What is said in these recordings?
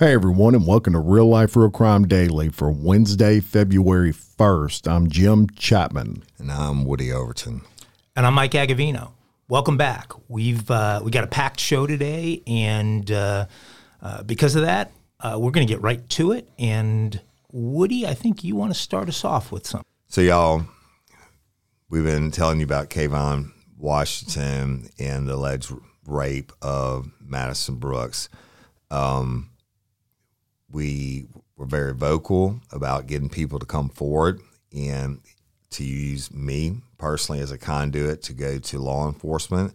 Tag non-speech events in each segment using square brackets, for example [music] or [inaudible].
Hey everyone, and welcome to Real Life Real Crime Daily for Wednesday, February 1st. I'm Jim Chapman. And I'm Woody Overton. And I'm Mike Agavino. Welcome back. We've uh, we got a packed show today, and uh, uh, because of that, uh, we're going to get right to it. And Woody, I think you want to start us off with something. So, y'all, we've been telling you about Kaivon Washington and the alleged rape of Madison Brooks. Um, we were very vocal about getting people to come forward and to use me personally as a conduit to go to law enforcement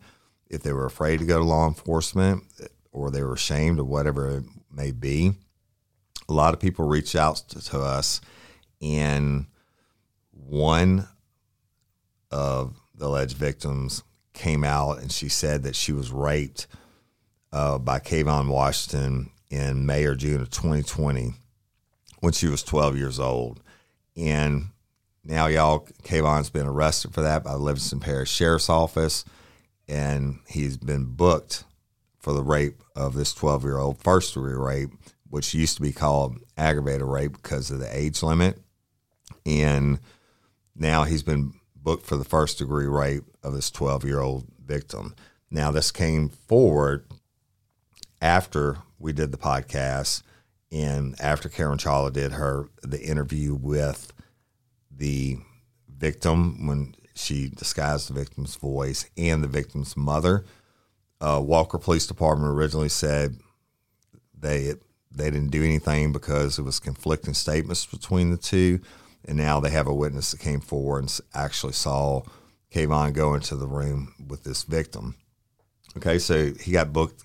if they were afraid to go to law enforcement or they were ashamed of whatever it may be. A lot of people reached out to, to us, and one of the alleged victims came out and she said that she was raped uh, by Kaivon Washington in May or June of 2020 when she was 12 years old. And now, y'all, Kaivon's been arrested for that by the Livingston Parish Sheriff's Office, and he's been booked for the rape of this 12 year old first degree rape, which used to be called aggravated rape because of the age limit. And now he's been booked for the first degree rape of this 12 year old victim. Now, this came forward after we did the podcast, and after Karen Chawla did her the interview with the victim when she disguised the victim's voice and the victim's mother, uh, Walker Police Department originally said they they didn't do anything because it was conflicting statements between the two, and now they have a witness that came forward and actually saw Kaivon go into the room with this victim. Okay, so he got booked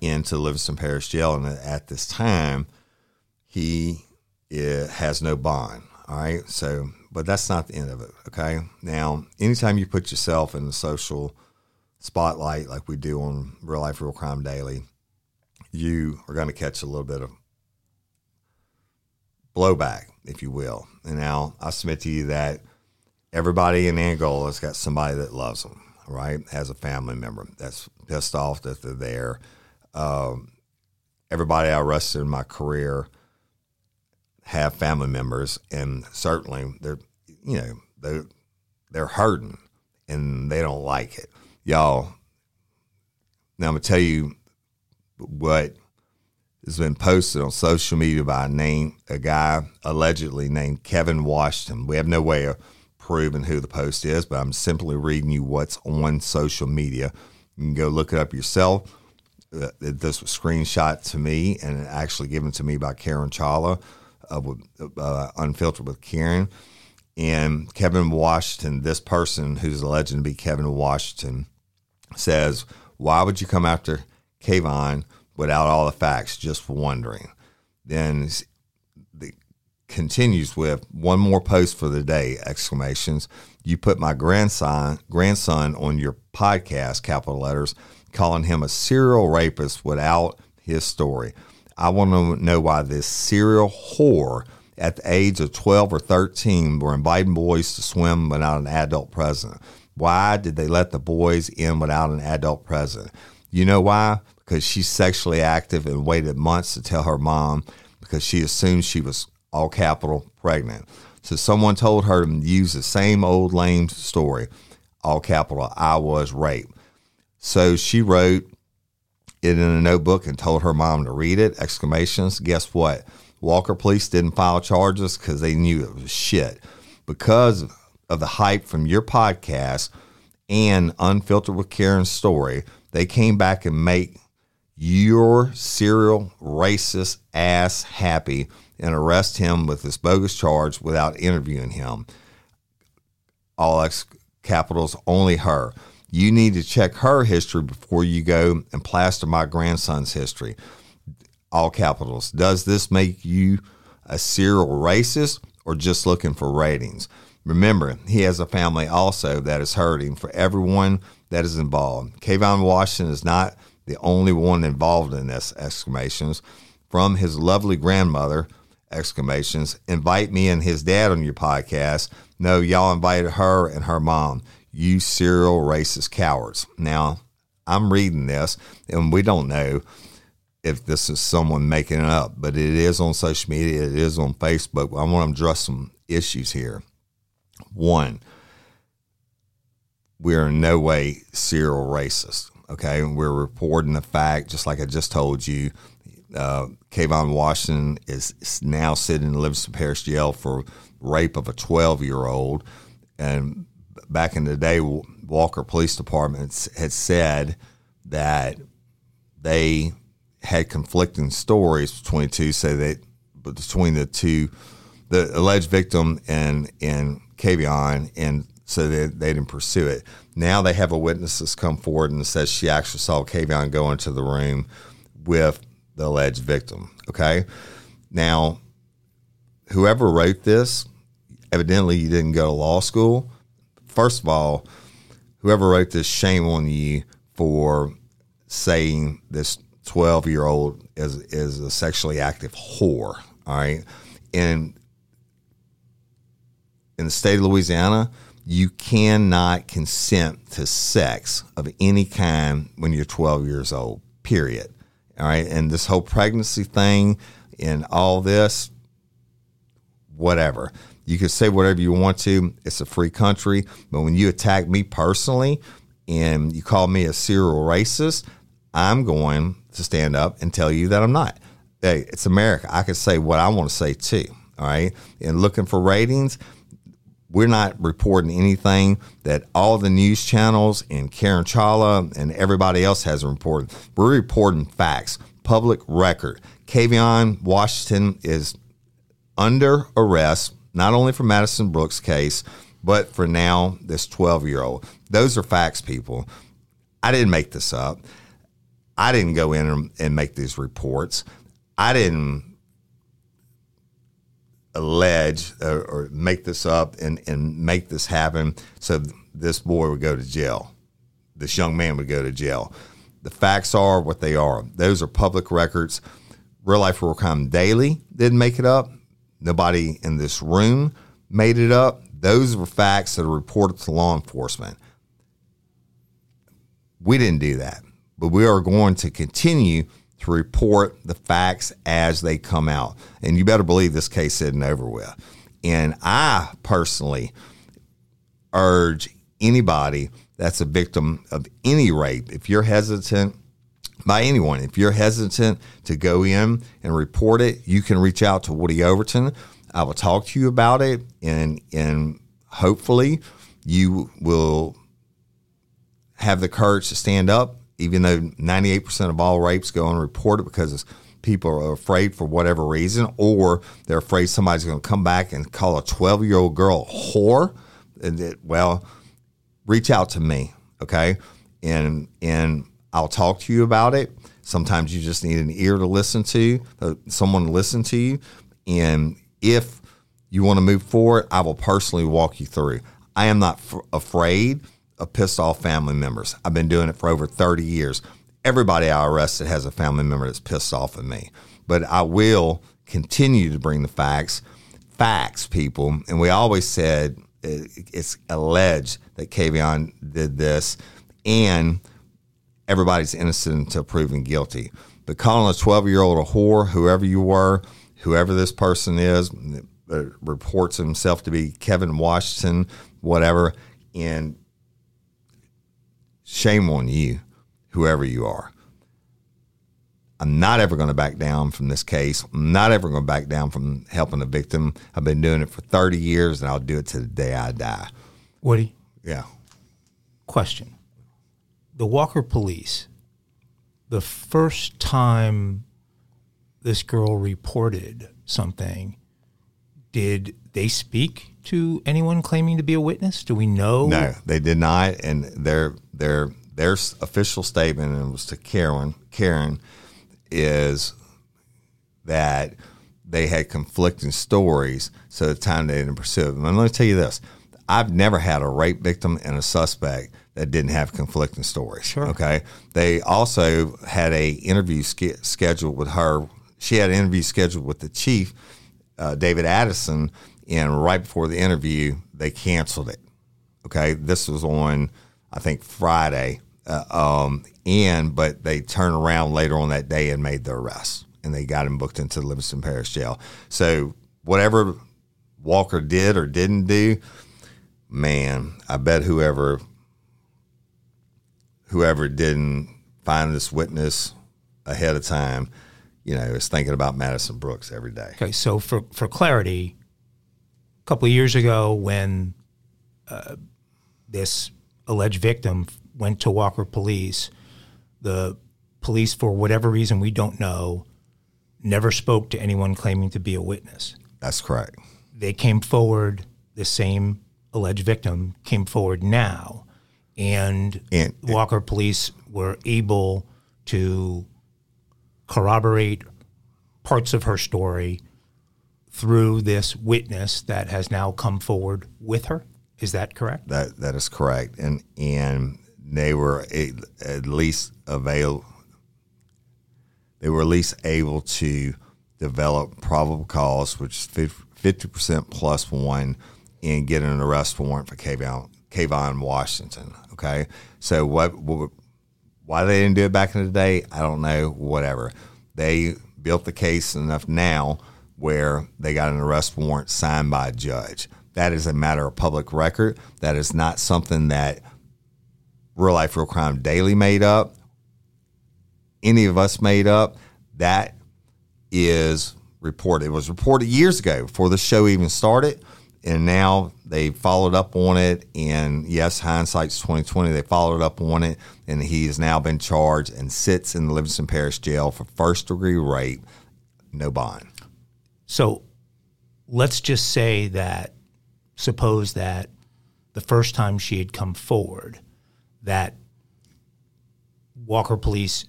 into Livingston Parish Jail, and at this time, he it, has no bond. All right, so but that's not the end of it. Okay, now anytime you put yourself in the social spotlight like we do on Real Life Real Crime Daily, you are going to catch a little bit of blowback, if you will. And now I submit to you that everybody in Angola has got somebody that loves them, right? Has a family member that's pissed off that they're there um, everybody I arrested in my career have family members, and certainly they're you know they they're hurting and they don't like it, y'all. Now I'm gonna tell you what has been posted on social media by a name a guy allegedly named Kevin Washington. We have no way of proving who the post is, but I'm simply reading you what's on social media. You can go look it up yourself uh, this was screenshot to me and actually given to me by Karen Chawla, uh, uh, Unfiltered with Karen. And Kevin Washington, this person who's alleged to be Kevin Washington, says, Why would you come after Kaivon without all the facts, just wondering? Then the, continues with one more post for the day, exclamations. You put my grandson grandson on your podcast, capital letters calling him a serial rapist without his story. I want to know why this serial whore at the age of 12 or 13 were inviting boys to swim without an adult present. Why did they let the boys in without an adult present? You know why? Because she's sexually active and waited months to tell her mom because she assumed she was all capital pregnant. So someone told her to use the same old lame story, all capital, I was raped. So she wrote it in a notebook and told her mom to read it. Exclamations. Guess what? Walker police didn't file charges because they knew it was shit. Because of the hype from your podcast and Unfiltered with Karen's story, they came back and make your serial racist ass happy and arrest him with this bogus charge without interviewing him. All ex capitals, only her. You need to check her history before you go and plaster my grandson's history. All capitals. Does this make you a serial racist or just looking for ratings? Remember, he has a family also that is hurting for everyone that is involved. Kaivon Washington is not the only one involved in this, exclamations. From his lovely grandmother, exclamations. Invite me and his dad on your podcast. No, y'all invited her and her mom. You serial racist cowards. Now, I'm reading this, and we don't know if this is someone making it up, but it is on social media, it is on Facebook. I want to address some issues here. One, we are in no way serial racist. Okay, we're reporting the fact, just like I just told you. Uh, Kaivon Washington is now sitting in Livingston Parish Jail for rape of a 12 year old, and back in the day, Walker Police Department had said that they had conflicting stories between two, say that between the two, the alleged victim and and Kaivon, and so they, they didn't pursue it. Now they have a witness that's come forward and says she actually saw Kaivon go into the room with the alleged victim. Okay, now whoever wrote this, evidently you didn't go to law school. First of all, whoever wrote this, shame on you for saying this 12 year old is, is a sexually active whore. All right. And in the state of Louisiana, you cannot consent to sex of any kind when you're 12 years old, period. All right. And this whole pregnancy thing and all this, whatever. You can say whatever you want to. It's a free country. But when you attack me personally and you call me a serial racist, I'm going to stand up and tell you that I'm not. Hey, it's America. I can say what I want to say too. All right. And looking for ratings, we're not reporting anything that all the news channels and Karen Chawla and everybody else has reported. We're reporting facts, public record. Kaivon Washington is under arrest, not only for Madison Brooks' case, but for now this 12 year old. Those are facts, people. I didn't make this up. I didn't go in and make these reports. I didn't allege or, or, make this up and, and make this happen so this boy would go to jail. This young man would go to jail. The facts are what they are. Those are public records. Real Life Real Crime Daily didn't make it up. Nobody in this room made it up. Those were facts that are reported to law enforcement. We didn't do that, but we are going to continue to report the facts as they come out. And you better believe this case isn't over with. And I personally urge anybody that's a victim of any rape, if you're hesitant by anyone, if you're hesitant to go in and report it, you can reach out to Woody Overton. I will talk to you about it, and and hopefully you will have the courage to stand up even though 98% of all rapes go unreported because people are afraid for whatever reason, or they're afraid somebody's going to come back and call a 12 year old girl a whore, and it, well, reach out to me, okay? And, and I'll talk to you about it. Sometimes you just need an ear to listen to, uh, someone to listen to you. And if you want to move forward, I will personally walk you through. I am not f- afraid of pissed off family members. I've been doing it for over 30 years. Everybody I arrested has a family member that's pissed off at me. But I will continue to bring the facts facts, people, and we always said it, it's alleged that Kaivon did this, and everybody's innocent until proven guilty. But calling a 12 year old a whore, whoever you were, whoever this person is, uh, reports himself to be Kevin Washington, whatever, and shame on you, whoever you are. I'm not ever going to back down from this case. I'm not ever going to back down from helping a victim. I've been doing it for 30 years and I'll do it to the day I die. Woody, Yeah. question. The Walker police, the first time this girl reported something, did they speak to anyone claiming to be a witness? Do we know? No, they did not. And their their their official statement, and it was to Karen, Karen, is that they had conflicting stories. So the time they didn't pursue it. And let me tell you this: I've never had a rape victim and a suspect that didn't have conflicting stories. Sure. Okay. They also had a interview ske- scheduled with her. She had an interview scheduled with the chief, uh, David Addison, and right before the interview, they canceled it. Okay, this was on I think Friday, uh, um, and but they turned around later on that day and made the arrest, and they got him booked into the Livingston Parish Jail. So whatever Walker did or didn't do, man, I bet whoever whoever didn't find this witness ahead of time, you know, is thinking about Madison Brooks every day. Okay, so for, for clarity, a couple of years ago when uh, this alleged victim went to Walker Police, the police, for whatever reason we don't know, never spoke to anyone claiming to be a witness. That's correct. They came forward, the same alleged victim came forward now, and, And- Walker Police were able to corroborate parts of her story through this witness that has now come forward with her. Is that correct? That that is correct, and and they were at least avail. They were at least able to develop probable cause, which is fifty percent plus one, and get an arrest warrant for Kaivon Kaivon Washington. Okay, so what, what why they didn't do it back in the day, I don't know. Whatever. They built the case enough now where they got an arrest warrant signed by a judge. That is a matter of public record. That is not something that Real Life Real Crime Daily made up. Any of us made up. That is reported. It was reported years ago before the show even started, and now they followed up on it. And yes, hindsight's twenty twenty. They followed up on it, and he has now been charged and sits in the Livingston Parish Jail for first degree rape, no bond. So let's just say that, suppose that the first time she had come forward, that Walker Police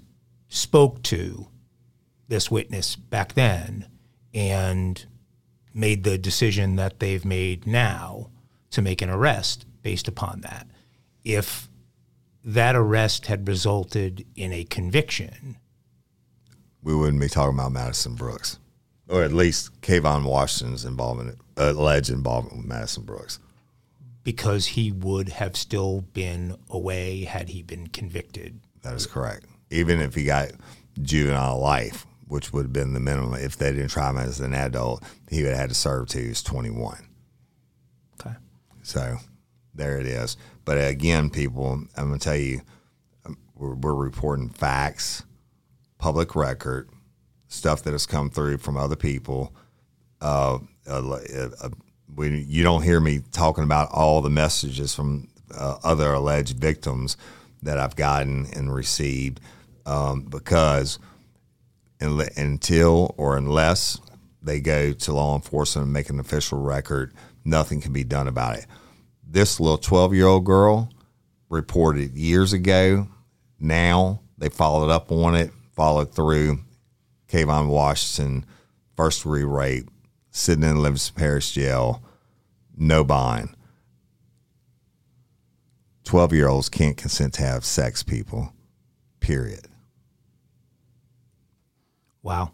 spoke to this witness back then and made the decision that they've made now to make an arrest based upon that. If that arrest had resulted in a conviction, we wouldn't be talking about Madison Brooks, or at least Kaivon Washington's involvement, alleged involvement with Madison Brooks. because he would have still been away had he been convicted. That is correct. Even if he got juvenile life, which would have been the minimum, if they didn't try him as an adult, he would have had to serve till he was 21. Okay. So there it is. But again, people, I'm going to tell you, um, we're, we're reporting facts, public record, stuff that has come through from other people. Uh, uh, uh, we, you don't hear me talking about all the messages from uh, other alleged victims that I've gotten and received um, because until or unless they go to law enforcement and make an official record, nothing can be done about it. This little 12 year old girl reported years ago. Now they followed up on it, followed through. Kaivon Washington, first degree rape, sitting in Livingston Parish Jail, no bond. 12 year olds can't consent to have sex, people, period. Wow.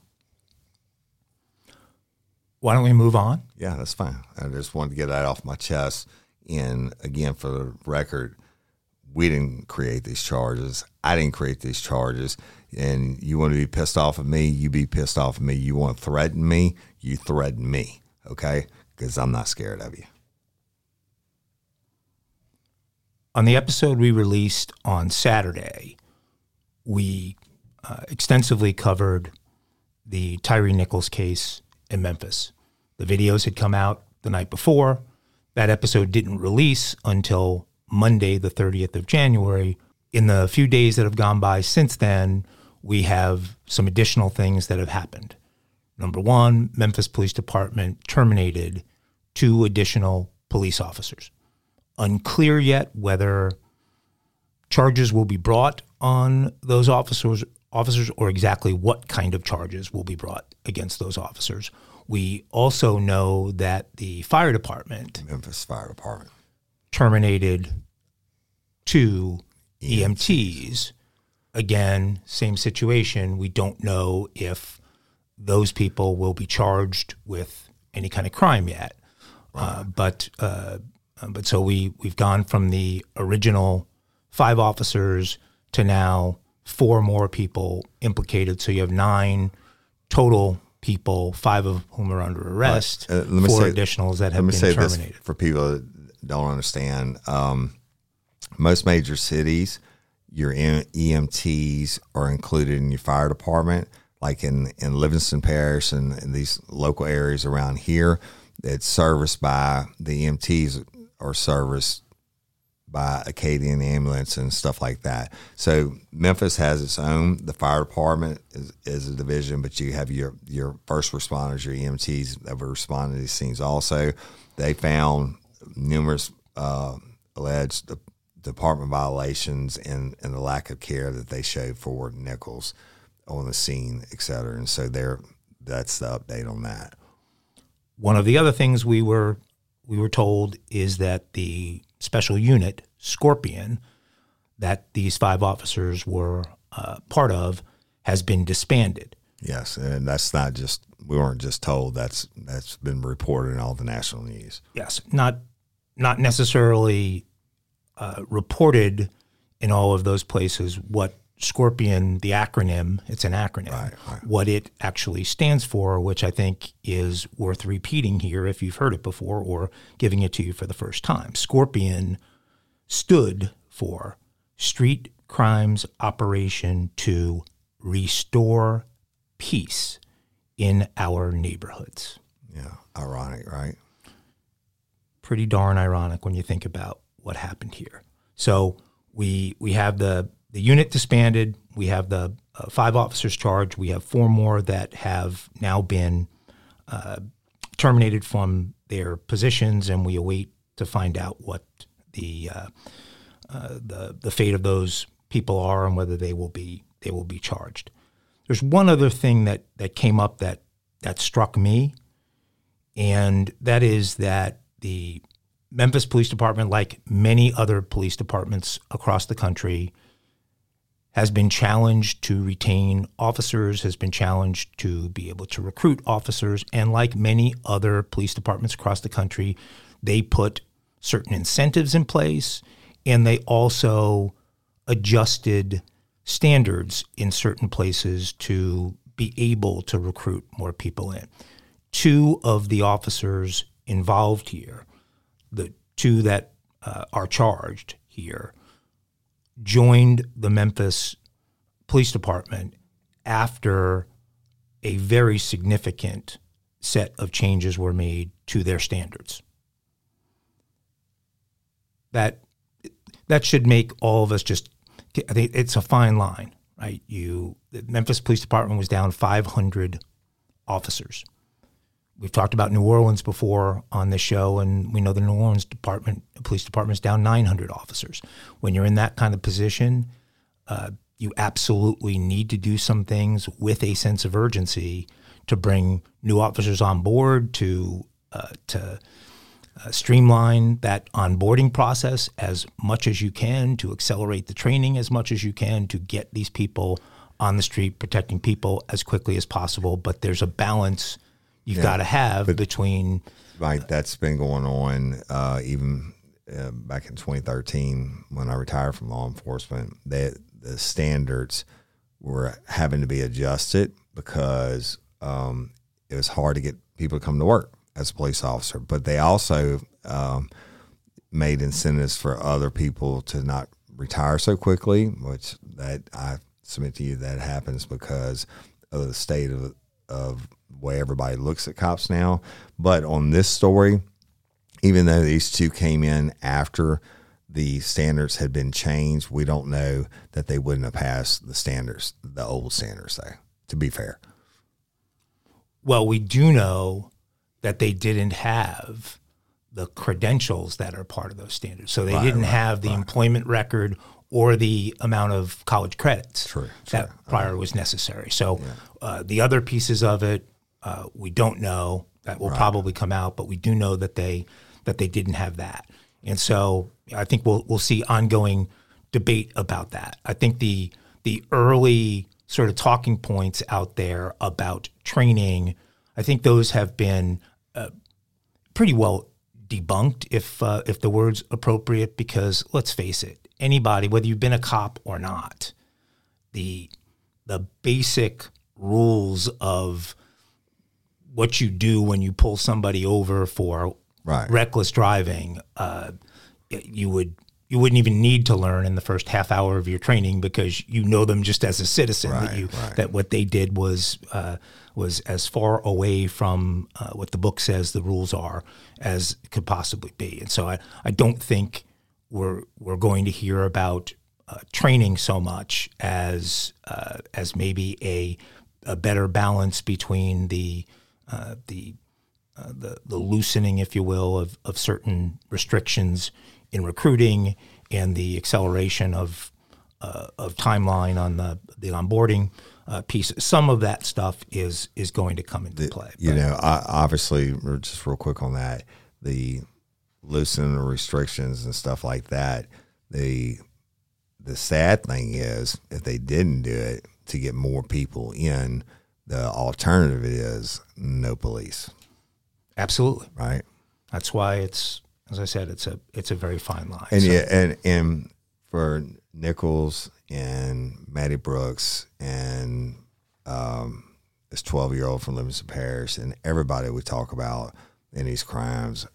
Why don't we move on? Yeah, that's fine. I just wanted to get that off my chest. And again, for the record, we didn't create these charges. I didn't create these charges. And you want to be pissed off at me, you be pissed off at me. You want to threaten me, you threaten me. Okay? Because I'm not scared of you. On the episode we released on Saturday, we uh, extensively covered the Tyree Nichols case in Memphis. The videos had come out the night before. That episode didn't release until Monday, the 30th of January. In the few days that have gone by since then, we have some additional things that have happened. Number one, Memphis Police Department terminated two additional police officers. Unclear yet whether charges will be brought on those officers officers or exactly what kind of charges will be brought against those officers. We also know that the fire department Memphis Fire Department. terminated two EMTs. Again, same situation. We don't know if those people will be charged with any kind of crime yet. Uh, but uh, but so we we've gone from the original five officers to now four more people implicated. So you have nine total people, five of whom are under arrest, Uh, let me four say- additionals that have been terminated. for people that don't understand. Um, most major cities, your EMTs are included in your fire department. Like in, in Livingston Parish and in these local areas around here, it's serviced by the EMTs are serviced by Acadian Ambulance and stuff like that. So Memphis has its own. The fire department is, is a division, but you have your your first responders, your EMTs that would respond to these scenes. Also, they found numerous uh, alleged de- department violations and, and the lack of care that they showed for Nichols on the scene, et cetera. And so there, that's the update on that. One of the other things we were we were told is that the special unit Scorpion that these five officers were uh, part of has been disbanded. Yes, and that's not just we weren't just told. That's that's been reported in all the national news. Yes, not not necessarily uh, reported in all of those places what Scorpion, the acronym, it's an acronym, what it actually stands for, which I think is worth repeating here if you've heard it before or giving it to you for the first time. Scorpion stood for Street Crimes Operation to Restore Peace in Our Neighborhoods. Yeah, ironic, right? pretty darn ironic when you think about what happened here. So we we have the the unit disbanded. We have the uh, five officers charged. We have four more that have now been uh, terminated from their positions, and we await to find out what the uh, uh, the the fate of those people are and whether they will be they will be charged. There's one other thing that that came up that that struck me, and that is that the Memphis Police Department, like many other police departments across the country, has been challenged to retain officers, has been challenged to be able to recruit officers, and like many other police departments across the country, they put certain incentives in place and they also adjusted standards in certain places to be able to recruit more people in. Two of the officers involved here, the two that uh, are charged here, joined the Memphis Police Department after a very significant set of changes were made to their standards. That that should make all of us just I think it's a fine line, right? You the Memphis Police Department was down 500 officers. We've talked about New Orleans before on this show, and we know the New Orleans Department, Police Department, is down 900 officers. When you're in that kind of position, uh, you absolutely need to do some things with a sense of urgency to bring new officers on board, to uh, to uh, streamline that onboarding process as much as you can, to accelerate the training as much as you can, to get these people on the street protecting people as quickly as possible. But there's a balance you've got to have between Right, that's been going on uh, even uh, back in 2013 when I retired from law enforcement. That the standards were having to be adjusted because um, it was hard to get people to come to work as a police officer. But they also um, made incentives for other people to not retire so quickly, which that I submit to you that happens because of the state of of way everybody looks at cops now. But on this story, even though these two came in after the standards had been changed, we don't know that they wouldn't have passed the standards, the old standards, though, to be fair. Well, we do know that they didn't have the credentials that are part of those standards. So they Right, didn't right, have the employment record or the amount of college credits True, that prior was necessary. So uh, the other pieces of it, uh, we don't know. That will probably come out, but we do know that they that they didn't have that. And so I think we'll we'll see ongoing debate about that. I think the the early sort of talking points out there about training, I think those have been uh, pretty well debunked, if uh, if the word's appropriate. Because let's face it, anybody, whether you've been a cop or not, the the basic rules of what you do when you pull somebody over for Right. reckless driving, uh, you would you wouldn't even need to learn in the first half hour of your training because you know them just as a citizen that you that what they did was uh, was as far away from uh, what the book says the rules are as could possibly be, and so I, I don't think we're we're going to hear about uh, training so much as uh, as maybe a a better balance between the uh, the uh, the the loosening, if you will, of of certain restrictions in recruiting and the acceleration of uh, of timeline on the the onboarding uh, piece. Some of that stuff is is going to come into play. You know, I, obviously, just real quick on that, the loosening the restrictions and stuff like that. The the sad thing is, if they didn't do it to get more people in, the alternative is no police, Absolutely, right? that's why it's as I said, it's a it's a very fine line. And So- yeah, and and for Nichols and Maddie Brooks and um, this twelve year old from Livingston Parish and everybody we talk about in these crimes,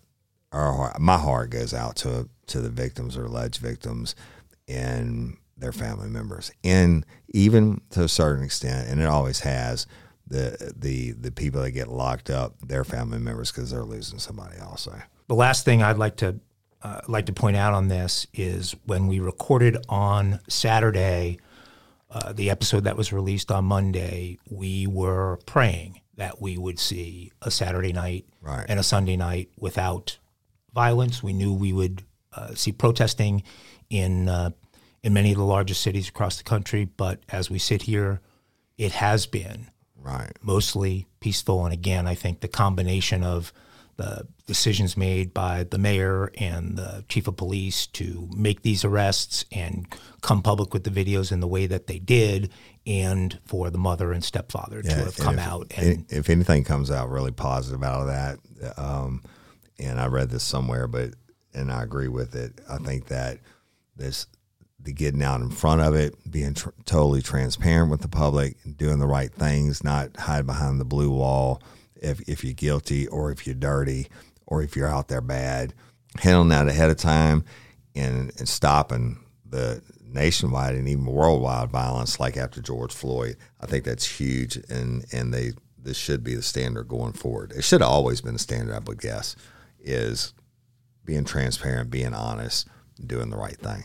our heart, my heart goes out to to the victims or alleged victims and their family members, and even to a certain extent, and it always has. The, the the people that get locked up, their family members, because they're losing somebody also. The last thing I'd like to uh, like to point out on this is when we recorded on Saturday, uh, the episode that was released on Monday, we were praying that we would see a Saturday night Right. and a Sunday night without violence. We knew we would uh, see protesting in uh, in many of the largest cities across the country, but as we sit here, it has been Right. mostly peaceful. And again, I think the combination of the decisions made by the mayor and the chief of police to make these arrests and come public with the videos in the way that they did, and for the mother and stepfather to have come if, out and if anything comes out really positive out of that, um, and I read this somewhere, but and I agree with it. I think that this the getting out in front of it, being tr- totally transparent with the public, doing the right things, not hide behind the blue wall if if you're guilty or if you're dirty or if you're out there bad, handling that ahead of time and, and stopping the nationwide and even worldwide violence like after George Floyd. I think that's huge and and they this should be the standard going forward. It should have always been the standard, I would guess, is being transparent, being honest, doing the right thing.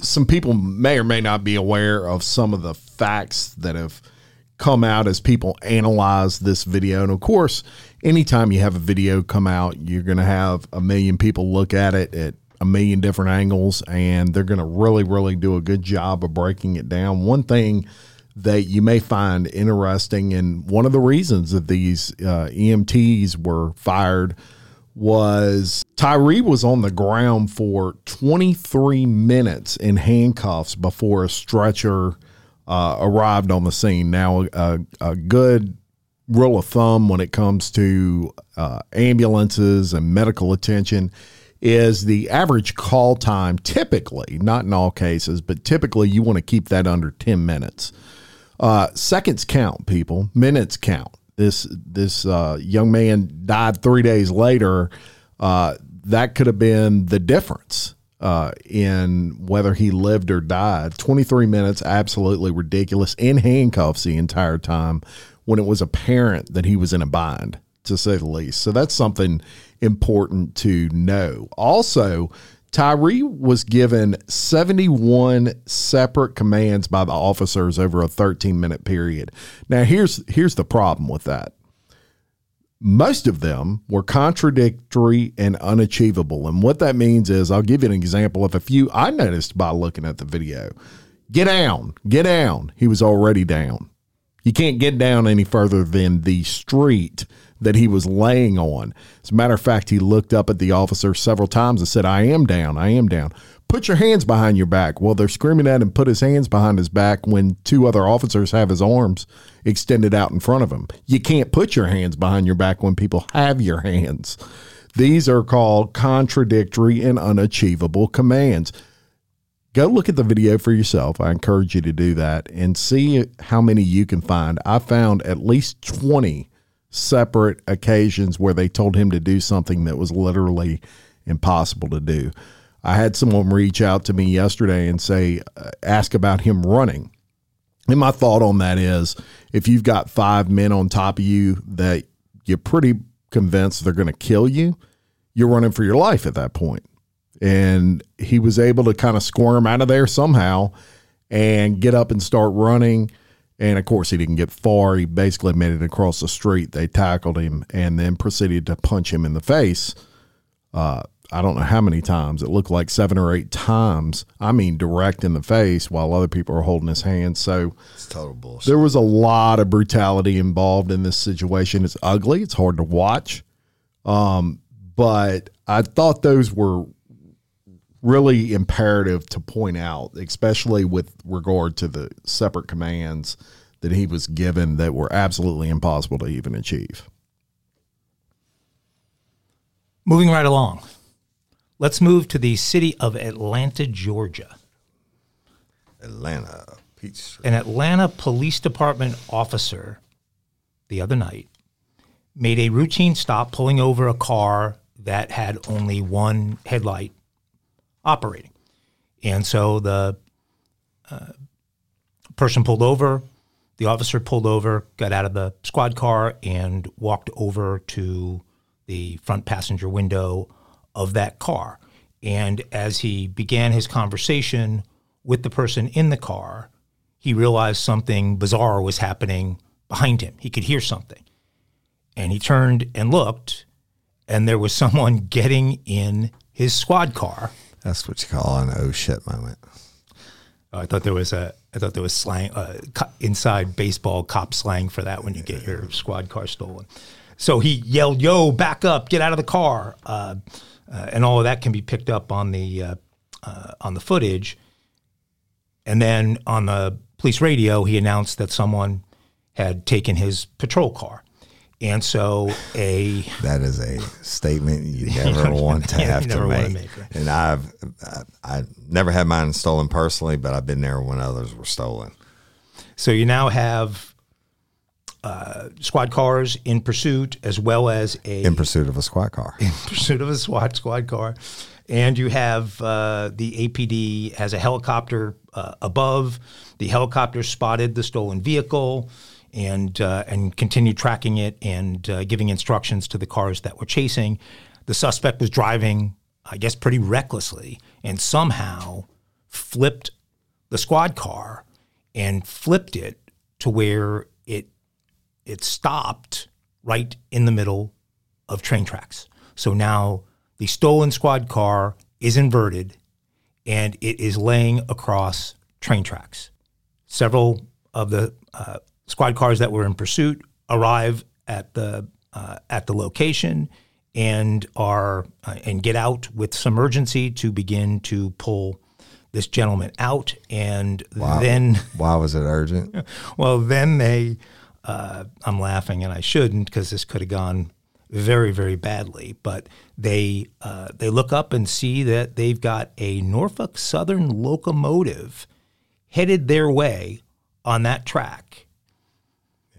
Some people may or may not be aware of some of the facts that have come out as people analyze this video. And of course, anytime you have a video come out, you're going to have a million people look at it at a million different angles, and they're going to really, really do a good job of breaking it down. One thing that you may find interesting, and one of the reasons that these uh, EMTs were fired was Tyree was on the ground for 23 minutes in handcuffs before a stretcher uh, arrived on the scene. Now, a, a, good rule of thumb when it comes to uh, ambulances and medical attention is the average call time typically, not in all cases, but typically you want to keep that under 10 minutes. Uh, seconds count, people, minutes count this this uh, young man died three days later, uh, that could have been the difference uh, in whether he lived or died. Twenty three minutes, absolutely ridiculous, in handcuffs the entire time, when it was apparent that he was in a bind, to say the least. So that's something important to know. Also, Tyree was given 71 separate commands by the officers over a 13 minute period. Now here's here's the problem with that. Most of them were contradictory and unachievable. And what that means is I'll give you an example of a few I noticed by looking at the video. Get down, get down. He was already down. You can't get down any further than the street that he was laying on. As a matter of fact, he looked up at the officer several times and said, I am down, I am down. Put your hands behind your back. Well, they're screaming at him, put his hands behind his back when two other officers have his arms extended out in front of him. You can't put your hands behind your back when people have your hands. These are called contradictory and unachievable commands. Go look at the video for yourself. I encourage you to do that and see how many you can find. I found at least 20 separate occasions where they told him to do something that was literally impossible to do. I had someone reach out to me yesterday and say, uh, ask about him running. And my thought on that is if you've got five men on top of you that you're pretty convinced they're going to kill you, you're running for your life at that point. point and he was able to kind of squirm out of there somehow and get up and start running. And of course, he didn't get far. He basically made it across the street. They tackled him and then proceeded to punch him in the face. Uh, I don't know how many times. It looked like seven or eight times. I mean, direct in the face while other people are holding his hand. So It's total bullshit. there was a lot of brutality involved in this situation. It's ugly. It's hard to watch. Um, but I thought those were really imperative to point out, especially with regard to the separate commands that he was given that were absolutely impossible to even achieve. Moving right along, let's move to the city of Atlanta, Georgia. Atlanta, Peach. An Atlanta Police Department officer the other night made a routine stop pulling over a car that had only one headlight operating. And so the uh, person pulled over, the officer pulled over, got out of the squad car, and walked over to the front passenger window of that car. And as he began his conversation with the person in the car, he realized something bizarre was happening behind him. He could hear something. And he turned and looked, and there was someone [laughs] getting in his squad car. That's what you call an oh shit moment. I thought there was a I thought there was slang uh, inside baseball cop slang for that when you get your squad car stolen. So he yelled, "Yo, back up! Get out of the car!" Uh, uh, and all of that can be picked up on the uh, uh, on the footage. And then on the police radio, he announced that someone had taken his patrol car, and so a That is a statement you never [laughs] want to [laughs] have to make. make, right? And I've I, I never had mine stolen personally, but I've been there when others were stolen. So you now have uh, squad cars in pursuit, as well as a In pursuit of a squad car. [laughs] In pursuit of a SWAT squad car, and you have uh, the APD has a helicopter uh, above. The helicopter spotted the stolen vehicle and uh, and continued tracking it and uh, giving instructions to the cars that were chasing. The suspect was driving, I guess, pretty recklessly, and somehow flipped the squad car and flipped it to where it it stopped right in the middle of train tracks. So now the stolen squad car is inverted and it is laying across train tracks. Several of the uh, squad cars that were in pursuit arrive at the uh, at the location and are uh, and get out with some urgency to begin to pull this gentleman out and then Why was it urgent? [laughs] well, then they, uh, I'm laughing and I shouldn't because this could have gone very, very badly. But they uh, they look up and see that they've got a Norfolk Southern locomotive headed their way on that track.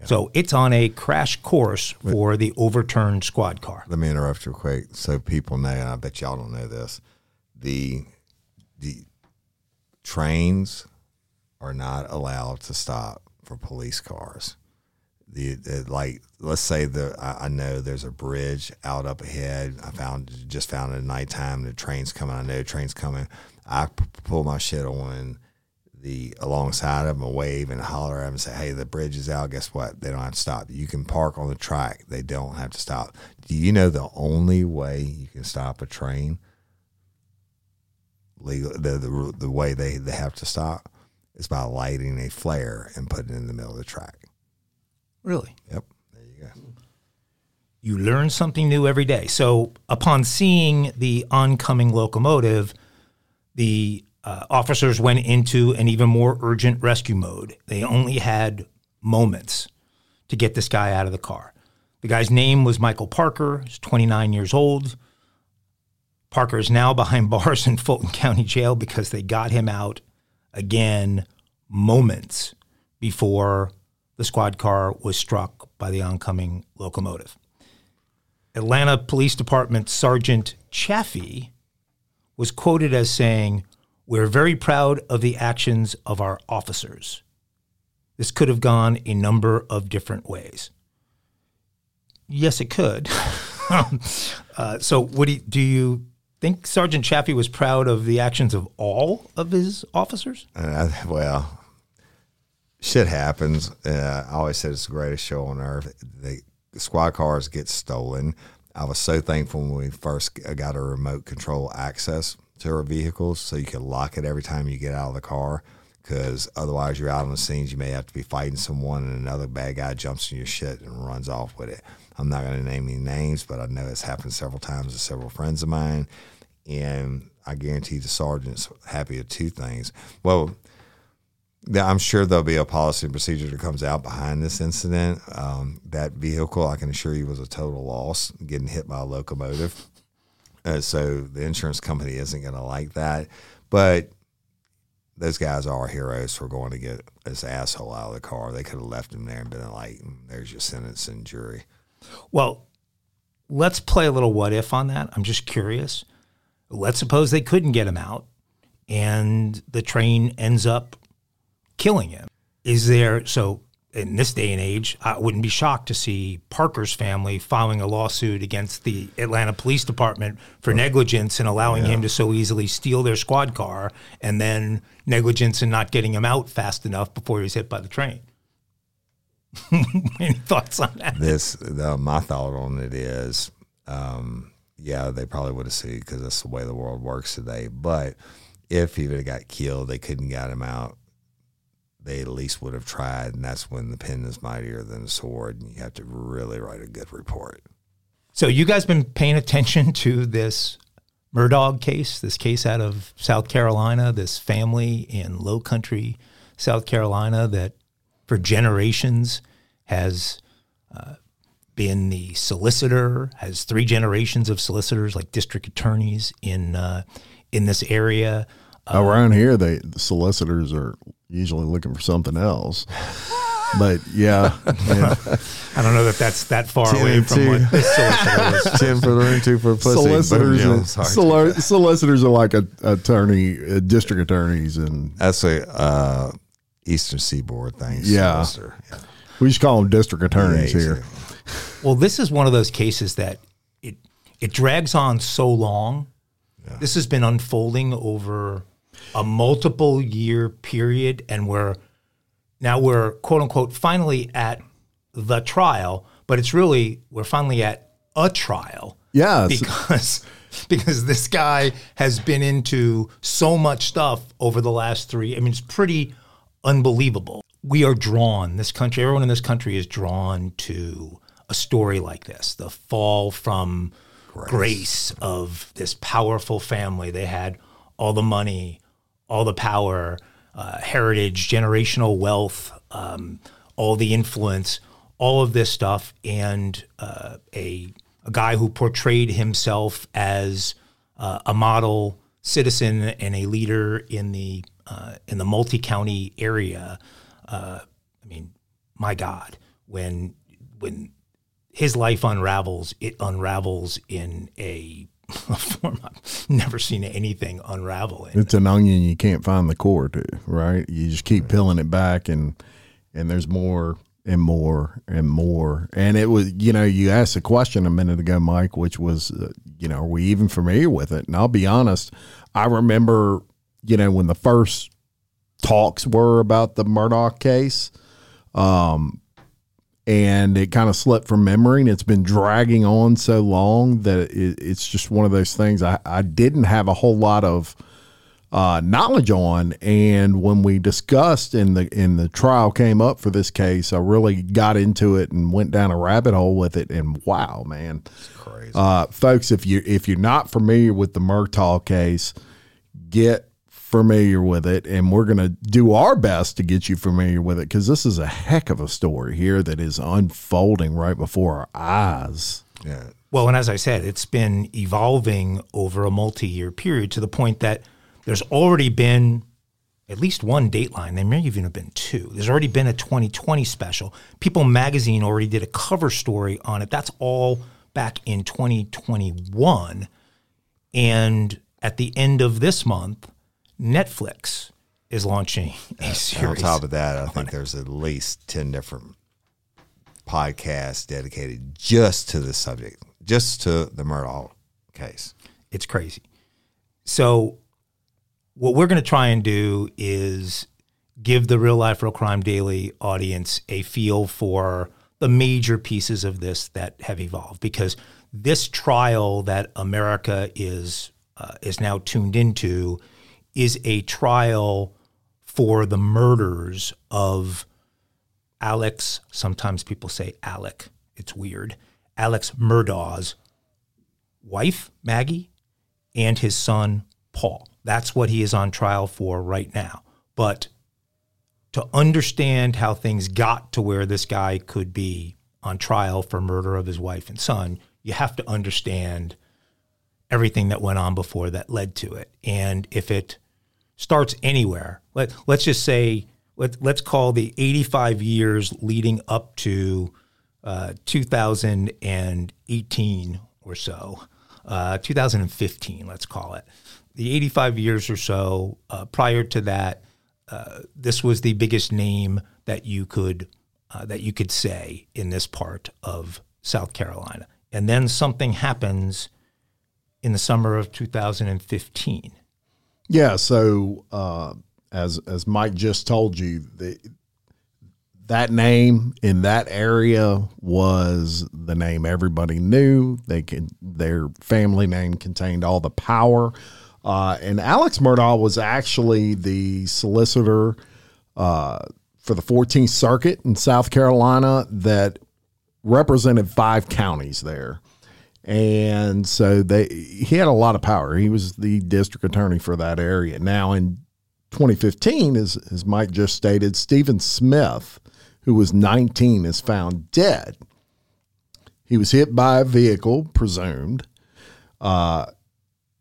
So it's on a crash course for the overturned squad car. Let me interrupt real quick so people know, and I bet y'all don't know this. The the trains are not allowed to stop for police cars. The, the like, let's say the I, I know there's a bridge out up ahead. I found just found it at nighttime. The train's coming. I know the train's coming. I pull my shit on the alongside of them and wave and holler at them and say, "Hey, the bridge is out. Guess what? They don't have to stop. You can park on the track. They don't have to stop." Do you know the only way you can stop a train legal the the, the way they, they have to stop is by lighting a flare and putting it in the middle of the track. Really? Yep. There you go. you learn something new every day. So, upon seeing the oncoming locomotive, the uh, officers went into an even more urgent rescue mode. They only had moments to get this guy out of the car. The guy's name was Michael Parker. He's 29 years old. Parker is now behind [laughs] bars in Fulton County Jail because they got him out again moments before the squad car was struck by the oncoming locomotive. Atlanta Police Department Sergeant Chaffee was quoted as saying, We're very proud of the actions of our officers. This could have gone a number of different ways. Yes, it could. [laughs] uh, so, Woody, do you think Sergeant Chaffee was proud of the actions of all of his officers? Uh, well, shit happens. Uh, I always said it's the greatest show on earth. The squad cars get stolen. I was so thankful when we first got a remote control access to our vehicles so you can lock it every time you get out of the car because otherwise you're out on the scenes. You may have to be fighting someone and another bad guy jumps in your shit and runs off with it. I'm not going to name any names, but I know it's happened several times to several friends of mine. And I guarantee the sergeant's happy with two things. Well, I'm sure there'll be a policy and procedure that comes out behind this incident. Um, that vehicle, I can assure you, was a total loss, getting hit by a locomotive. Uh, so the insurance company isn't going to like that. But those guys are heroes for going to get this asshole out of the car. They could have left him there and been like, mm, "There's your sentence and jury." Well, let's play a little what if on that. I'm just curious. Let's suppose they couldn't get him out, and the train ends up killing him. Is there so in this day and age, I wouldn't be shocked to see Parker's family filing a lawsuit against the Atlanta Police Department for negligence in allowing him to so easily steal their squad car and then negligence in not getting him out fast enough before he was hit by the train. [laughs] Any thoughts on that? This, the, my thought on it is, um, yeah, they probably would have sued because that's the way the world works today. But if he would have got killed, they couldn't get him out they at least would have tried, and that's when the pen is mightier than the sword, and you have to really write a good report. So you guys been paying attention to this Murdaugh case, this case out of South Carolina, this family in low country South Carolina that for generations has uh, been the solicitor, has three generations of solicitors like district attorneys in uh, in this area. Around here, they the solicitors are usually looking for something else. [laughs] But yeah, yeah. I don't know that that's that far away from what this solicitor was. Ten for the ring, two for pussy. solicitors, Boom, are, Jones. Soli- solicitors are like a, attorney, uh, district attorneys, and That's a uh, Eastern Seaboard thing. Yeah. Yeah. we just call them district attorneys Yeah, here. Well, this is one of those cases that it it drags on so long. This has been unfolding over a multiple year period, and we're now we're quote unquote finally at the trial, but it's really we're finally at a trial. Yeah, because [laughs] because this guy has been into so much stuff over the last three. I mean, it's pretty unbelievable. We are drawn. This country, everyone in this country is drawn to a story like this. The fall from grace, of this powerful family. They had all the money, all the power, uh, heritage, generational wealth, um, all the influence, all of this stuff, and uh, a a guy who portrayed himself as uh, a model citizen and a leader in the uh, in the multi county area. Uh, I mean, my God, when when his life unravels, it unravels in a [laughs] form I've never seen anything unravel in. It's an onion you can't find the core to, right? You just keep peeling it back, and and there's more and more and more. And it was, you know, you asked a question a minute ago, Mike, which was, uh, you know, are we even familiar with it? And I'll be honest, I remember, you know, when the first talks were about the Murdaugh case, um, and it kind of slipped from memory and it's been dragging on so long that it, it's just one of those things I, I didn't have a whole lot of uh, knowledge on and when we discussed in the in the trial came up for this case I really got into it and went down a rabbit hole with it and wow man Crazy. uh, folks if you if you're not familiar with the Murdaugh case get familiar with it and we're going to do our best to get you familiar with it because this is a heck of a story here that is unfolding right before our eyes yeah. Well, and as I said, it's been evolving over a multi year period to the point that there's already been at least one Dateline. There may even have been two. There's already been a 2020 special. People Magazine already did a cover story on it. That's all back in 2021. And at the end of this month, Netflix is launching a series. On top of that, I think there's at least 10 different podcasts dedicated just to this subject, just to the Murdaugh case. It's crazy. So, what we're going to try and do is give the Real Life Real Crime Daily audience a feel for the major pieces of this that have evolved because this trial that America is uh, is now tuned into is a trial for the murders of Alex. Sometimes people say Alec. It's weird. Alex Murdaugh's wife Maggie and his son Paul. That's what he is on trial for right now. But to understand how things got to where this guy could be on trial for murder of his wife and son, you have to understand everything that went on before that led to it. And if it starts anywhere, let, let's just say, let, let's call the 85 years leading up to uh, 2018 or so, uh, 2015, let's call it. The 85 years or so uh, prior to that, uh, this was the biggest name that you could uh, that you could say in this part of South Carolina. And then something happens in the summer of 2015. Yeah. So uh, as as Mike just told you, the, that name in that area was the name everybody knew. They could their family name contained all the power. Uh, and Alex Murdaugh was actually the solicitor uh, for the 14th Circuit in South Carolina that represented five counties there. And so they he had a lot of power. He was the district attorney for that area. Now in 2015, as, as Mike just stated, Stephen Smith, who was 19, is found dead. He was hit by a vehicle, presumed. Uh,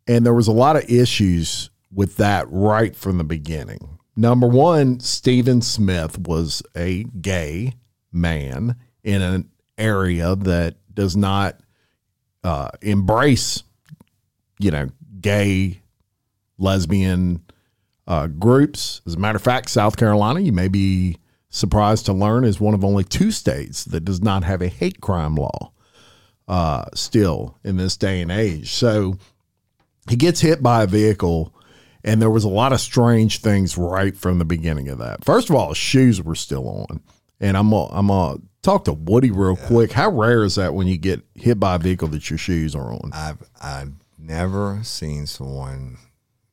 and there was a lot of issues with that right from the beginning. Number one, Stephen Smith was a gay man in an area that does not uh, embrace, you know, gay, lesbian uh, groups. As a matter of fact, South Carolina, you may be surprised to learn, is one of only two states that does not have a hate crime law uh, still in this day and age. So he gets hit by a vehicle. And there was a lot of strange things right from the beginning of that. First of all, his shoes were still on, and I'm gonna, I'm gonna talk to Woody real yeah. quick. How rare is that when you get hit by a vehicle that your shoes are on? I've I've never seen someone.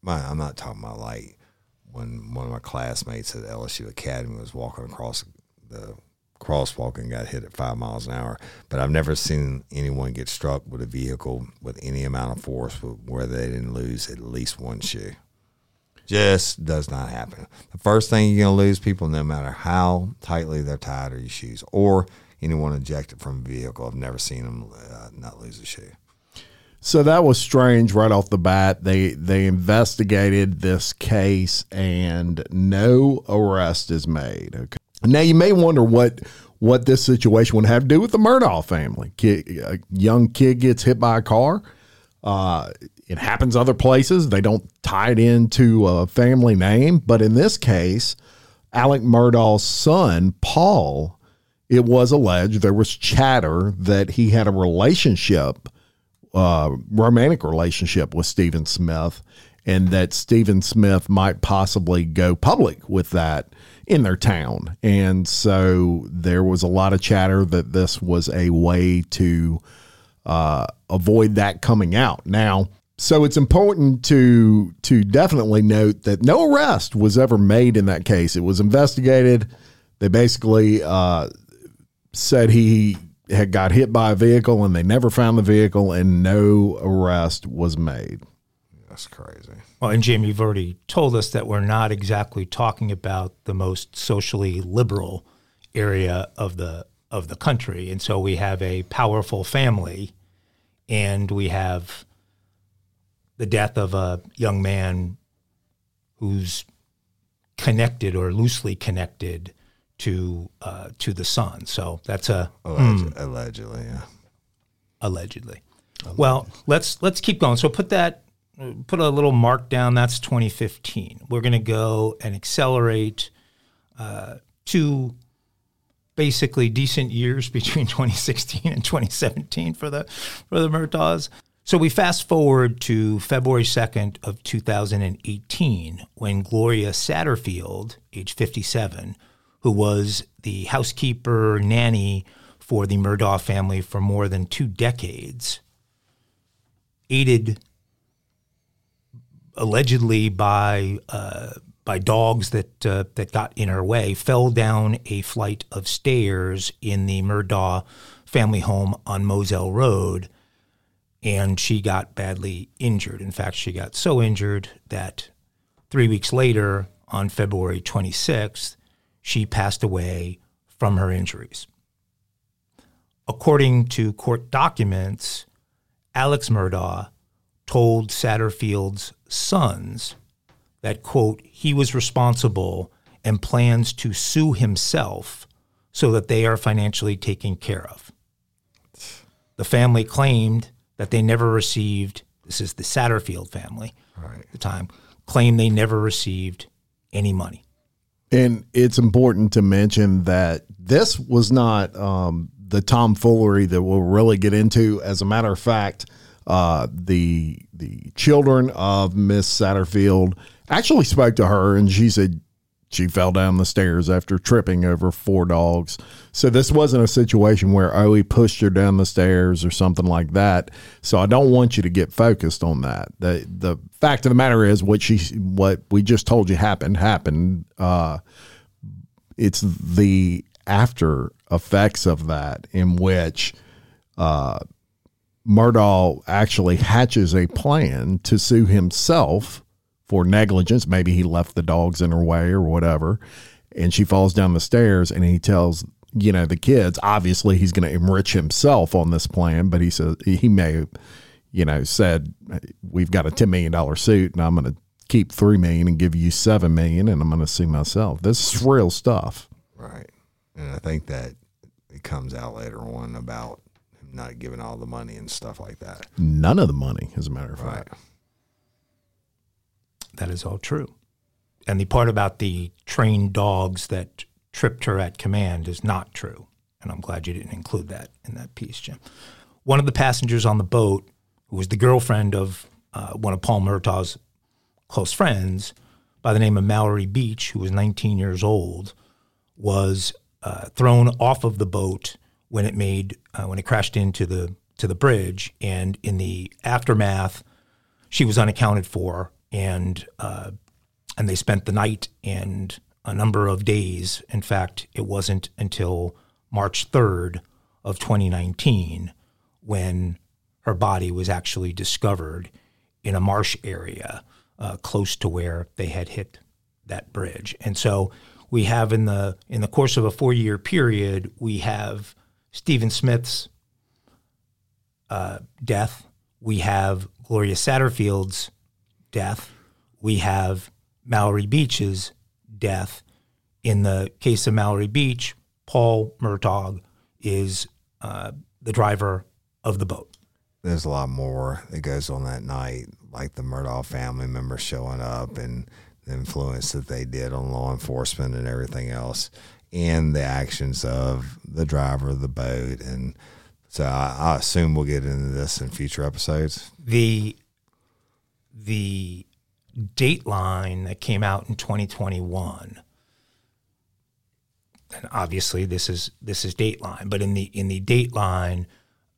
I'm not talking about like when one of my classmates at LSU Academy was walking across the crosswalk and got hit at five miles an hour. But I've never seen anyone get struck with a vehicle with any amount of force where they didn't lose at least one shoe. Just does not happen. The first thing you're going to lose people, no matter how tightly they're tied, are your shoes or anyone ejected from a vehicle. I've never seen them uh, not lose a shoe. So that was strange right off the bat. They they investigated this case and no arrest is made. Okay. Now you may wonder what what this situation would have to do with the Murdaugh family. Kid, a young kid gets hit by a car. Uh, it happens other places. They don't tie it into a family name, but in this case, Alec Murdaugh's son Paul, it was alleged there was chatter that he had a relationship uh, romantic relationship with Stephen Smith, and that Stephen Smith might possibly go public with that in their town. And so there was a lot of chatter that this was a way to uh, avoid that coming out. Now, so it's important to to definitely note that no arrest was ever made in that case. It was investigated. They basically uh, said he had got hit by a vehicle and they never found the vehicle and no arrest was made. That's crazy. Well, and Jim, you've already told us that we're not exactly talking about the most socially liberal area of the of the country, and so we have a powerful family and we have the death of a young man who's connected or loosely connected to uh, to the son. So that's a Alleg- Allegedly, yeah. allegedly. Well, let's let's keep going. So put that put a little mark down. That's 2015. We're going to go and accelerate uh, to basically decent years [laughs] between 2016 and 2017 for the for the Murdaughs. So we fast forward to February 2nd of 2018 when Gloria Satterfield, age 57, who was the housekeeper nanny for the Murdaugh family for more than two decades, aided allegedly by uh, by dogs that uh, that got in her way, fell down a flight of stairs in the Murdaugh family home on Moselle Road, and she got badly injured. In fact, she got so injured that three weeks later, on February 26th, she passed away from her injuries. According to court documents, Alex Murdaugh told Satterfield's sons that, quote, he was responsible and plans to sue himself so that they are financially taken care of. The family claimed that they never received, this is the Satterfield family Right. at the time, claimed they never received any money. And it's important to mention that this was not um, the tomfoolery that we'll really get into. As a matter of fact, uh, the the children of Miss Satterfield actually spoke to her, and she said she fell down the stairs after tripping over four dogs. So this wasn't a situation where oh he pushed her down the stairs or something like that. So I don't want you to get focused on that. the The fact of the matter is what she what we just told you happened happened. Uh, it's the after effects of that in which uh, Murdaugh actually hatches a plan to sue himself for negligence. Maybe he left the dogs in her way or whatever. And she falls down the stairs and he tells, you know, the kids, obviously he's going to enrich himself on this plan, but he says he may have, you know, said, we've got a $10 million suit and I'm going to keep 3 million and give you 7 million and I'm going to see myself. This is real stuff. Right. And I think that it comes out later on about not giving all the money and stuff like that. None of the money, as a matter of Right. fact. That is all true. And the part about the trained dogs that tripped her at command is not true. And I'm glad you didn't include that in that piece, Jim. One of the passengers on the boat, who was the girlfriend of uh, one of Paul Murdaugh's close friends by the name of Mallory Beach, who was 19 years old, was uh, thrown off of the boat when it made uh, when it crashed into the to the bridge, and in the aftermath, she was unaccounted for, and uh, and they spent the night and a number of days. In fact, it wasn't until March third of 2019 when her body was actually discovered in a marsh area uh, close to where they had hit that bridge. And so we have in the in the course of a four year period, we have Stephen Smith's uh, death. We have Gloria Satterfield's death. We have Mallory Beach's death. In the case of Mallory Beach, Paul Murdaugh is uh, the driver of the boat. There's a lot more that goes on that night, like the Murdaugh family members showing up and the influence that they did on law enforcement and everything else, and the actions of the driver of the boat. And so I, I assume we'll get into this in future episodes. the the dateline that came out in 2021 and obviously this is this is dateline but in the in the dateline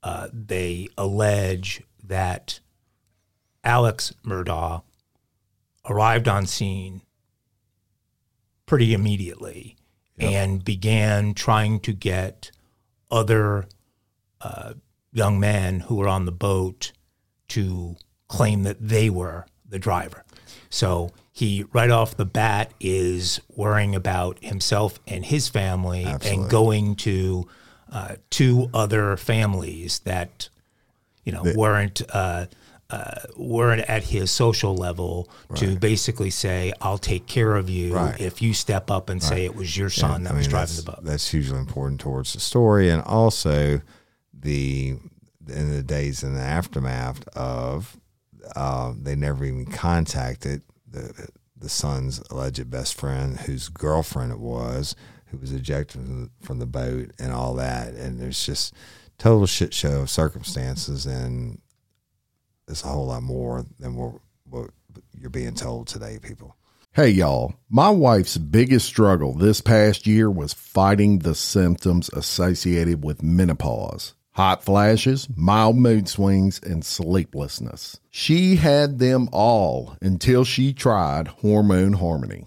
uh, they allege that alex murdaugh arrived on scene pretty immediately and began trying to get other uh, young men who were on the boat to claim that they were the driver. So he, right off the bat, is worrying about himself and his family Absolutely. and going to uh, two other families that you know, weren't uh, uh, weren't at his social level to basically say, "I'll take care of you Right. if you step up and say it was your son that I was mean, driving the boat." That's hugely important towards the story, and also the in the days in the aftermath of uh, they never even contacted the the son's alleged best friend, whose girlfriend it was, who was ejected from the, from the boat, and all that. And there's just total shit show of circumstances, and it's a whole lot more than what, what you're being told today, people. Hey, y'all. My wife's biggest struggle this past year was fighting the symptoms associated with menopause hot flashes, mild mood swings, and sleeplessness. She had them all until she tried Hormone Harmony.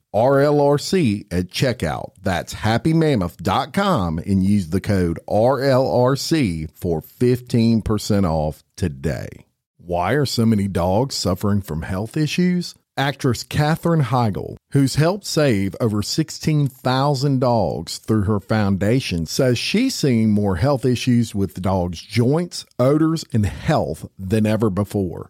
RLRC at checkout. That's happymammoth.com and use the code RLRC for 15% off today. Why are so many dogs suffering from health issues? Actress Katherine Heigl, who's helped save over 16,000 dogs through her foundation, says she's seeing more health issues with dogs' joints, odors, and health than ever before.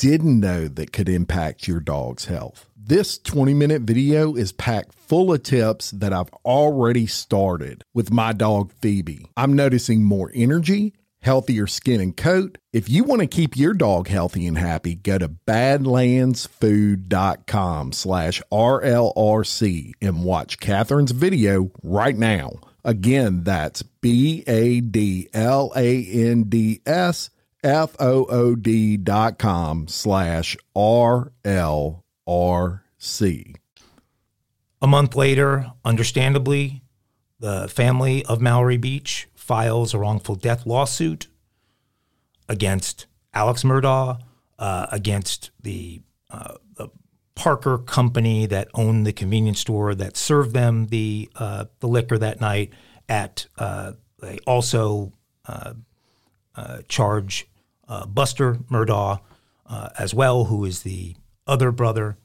didn't know that could impact your dog's health. This 20 minute video is packed full of tips that I've already started with my dog Phoebe. I'm noticing more energy, healthier skin and coat. If you want to keep your dog healthy and happy, go to badlandsfood.com slash RLRC and watch Katherine's video right now. Again, that's B A D L A N D S F O O D dot com slash R L R C. A month later, understandably, the family of Mallory Beach files a wrongful death lawsuit against Alex Murdaugh, uh, against the, uh, the Parker company that owned the convenience store that served them the uh, the liquor that night. At uh, they also uh, uh, charge uh, Buster Murdaugh uh, as well, who is the other brother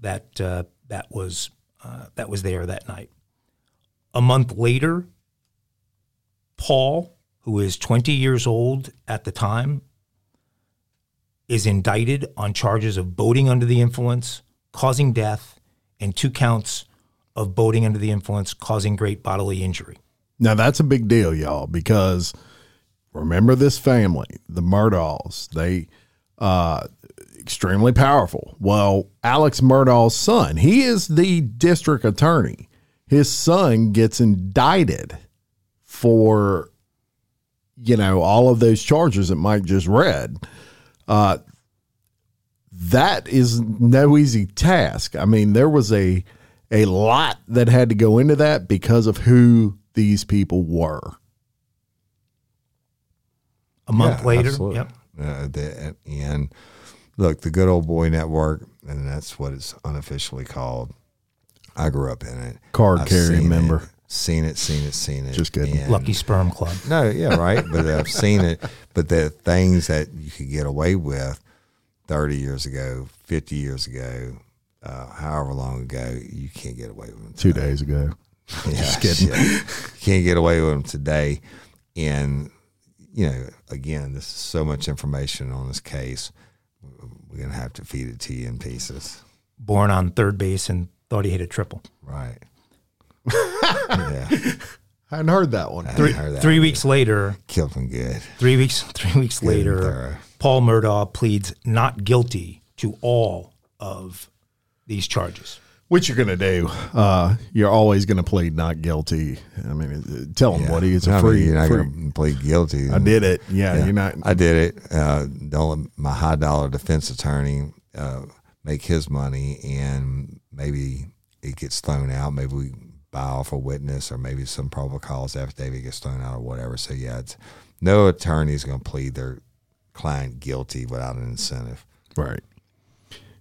that uh, that was uh, that was there that night. A month later, Paul, who is 20 years old at the time, is indicted on charges of boating under the influence, causing death, and two counts of boating under the influence, causing great bodily injury. Now that's a big deal, y'all, because remember this family, the Murdaughs. They, uh, extremely powerful. Well, Alex Murdaugh's son, he is the district attorney. His son gets indicted for, you know, all of those charges that Mike just read. Uh, that is no easy task. I mean, there was a a lot that had to go into that because of who these people were. A month Yeah, later, absolutely. yep. Uh, the, and look, the good old boy network, and that's what it's unofficially called. I grew up in it. Card I've carrying member. It, seen it, seen it, seen it. Just kidding. And- Lucky Sperm Club. [laughs] No, yeah, right. but I've seen it. But the things that you could get away with 30 years ago, 50 years ago, uh, however long ago, you can't get away with them. Two days ago. [laughs] Yeah, Just kidding. shit. Can't get away with them today. And, you know, again, this is so much information on this case. We're going to have to feed it to you in pieces. Born on third base and thought he hit a triple. Right. [laughs] yeah. I hadn't heard that one. Three, heard that. three weeks later, Killed him good. three weeks, [laughs] three weeks Good later. Paul Murdaugh pleads not guilty to all of these charges. What you're gonna do? Uh, you're always gonna plead not guilty. I mean, uh, tell him what he is a I mean, free. you're not free- going to plead guilty. I did it. Yeah, Yeah, you're not. I did it. Uh, don't let my high dollar defense attorney uh, make his money, and maybe it gets thrown out. Maybe we buy off a witness, or maybe some probable cause affidavit gets thrown out, or whatever. So yeah, it's, no attorney is going to plead their client guilty without an incentive. right.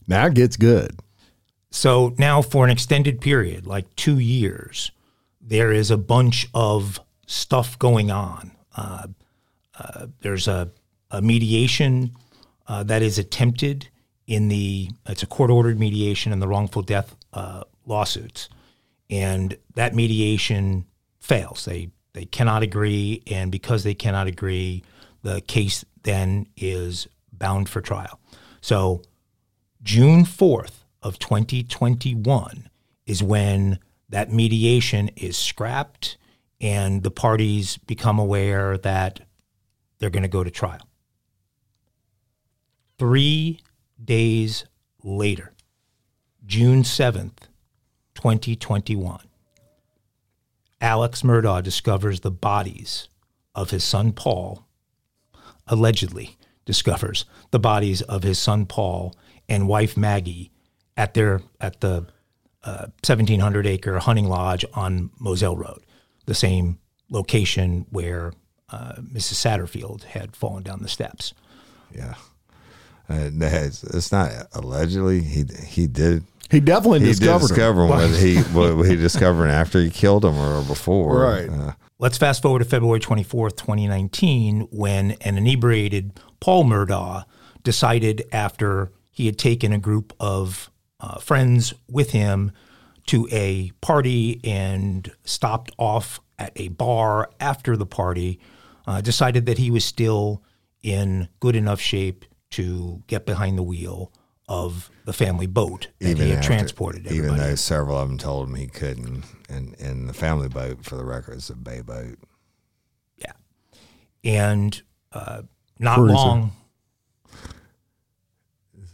Now it gets good. So now, for an extended period, like two years, there is a bunch of stuff going on. Uh, uh, there's a, a mediation uh, that is attempted in the, it's a court ordered mediation in the wrongful death uh, lawsuits. And that mediation fails. They, they cannot agree. And because they cannot agree, the case then is bound for trial. So June 4th of 2021 is when that mediation is scrapped and the parties become aware that they're going to go to trial. Three days later, June 7th, 2021, Alex Murdaugh discovers the bodies of his son Paul, allegedly discovers the bodies of his son Paul and wife Maggie at their at the uh, 1700 acre hunting lodge on Moselle Road, the same location where uh, Mrs. Satterfield had fallen down the steps. Yeah, uh, that's- it's not allegedly he he did. He definitely He discovered did him. discover him, whether he [laughs] what he discovered after he killed him or before. Right. Uh, Let's fast forward to February 24th, 2019, when an inebriated Paul Murdaugh decided after he had taken a group of uh, friends with him to a party and stopped off at a bar after the party, uh, decided that he was still in good enough shape to get behind the wheel of the family boat that he had after- transported everybody. Even though several of them told him he couldn't, and and the family boat, for the record, is a bay boat. Yeah. And uh, not Cruiser. long,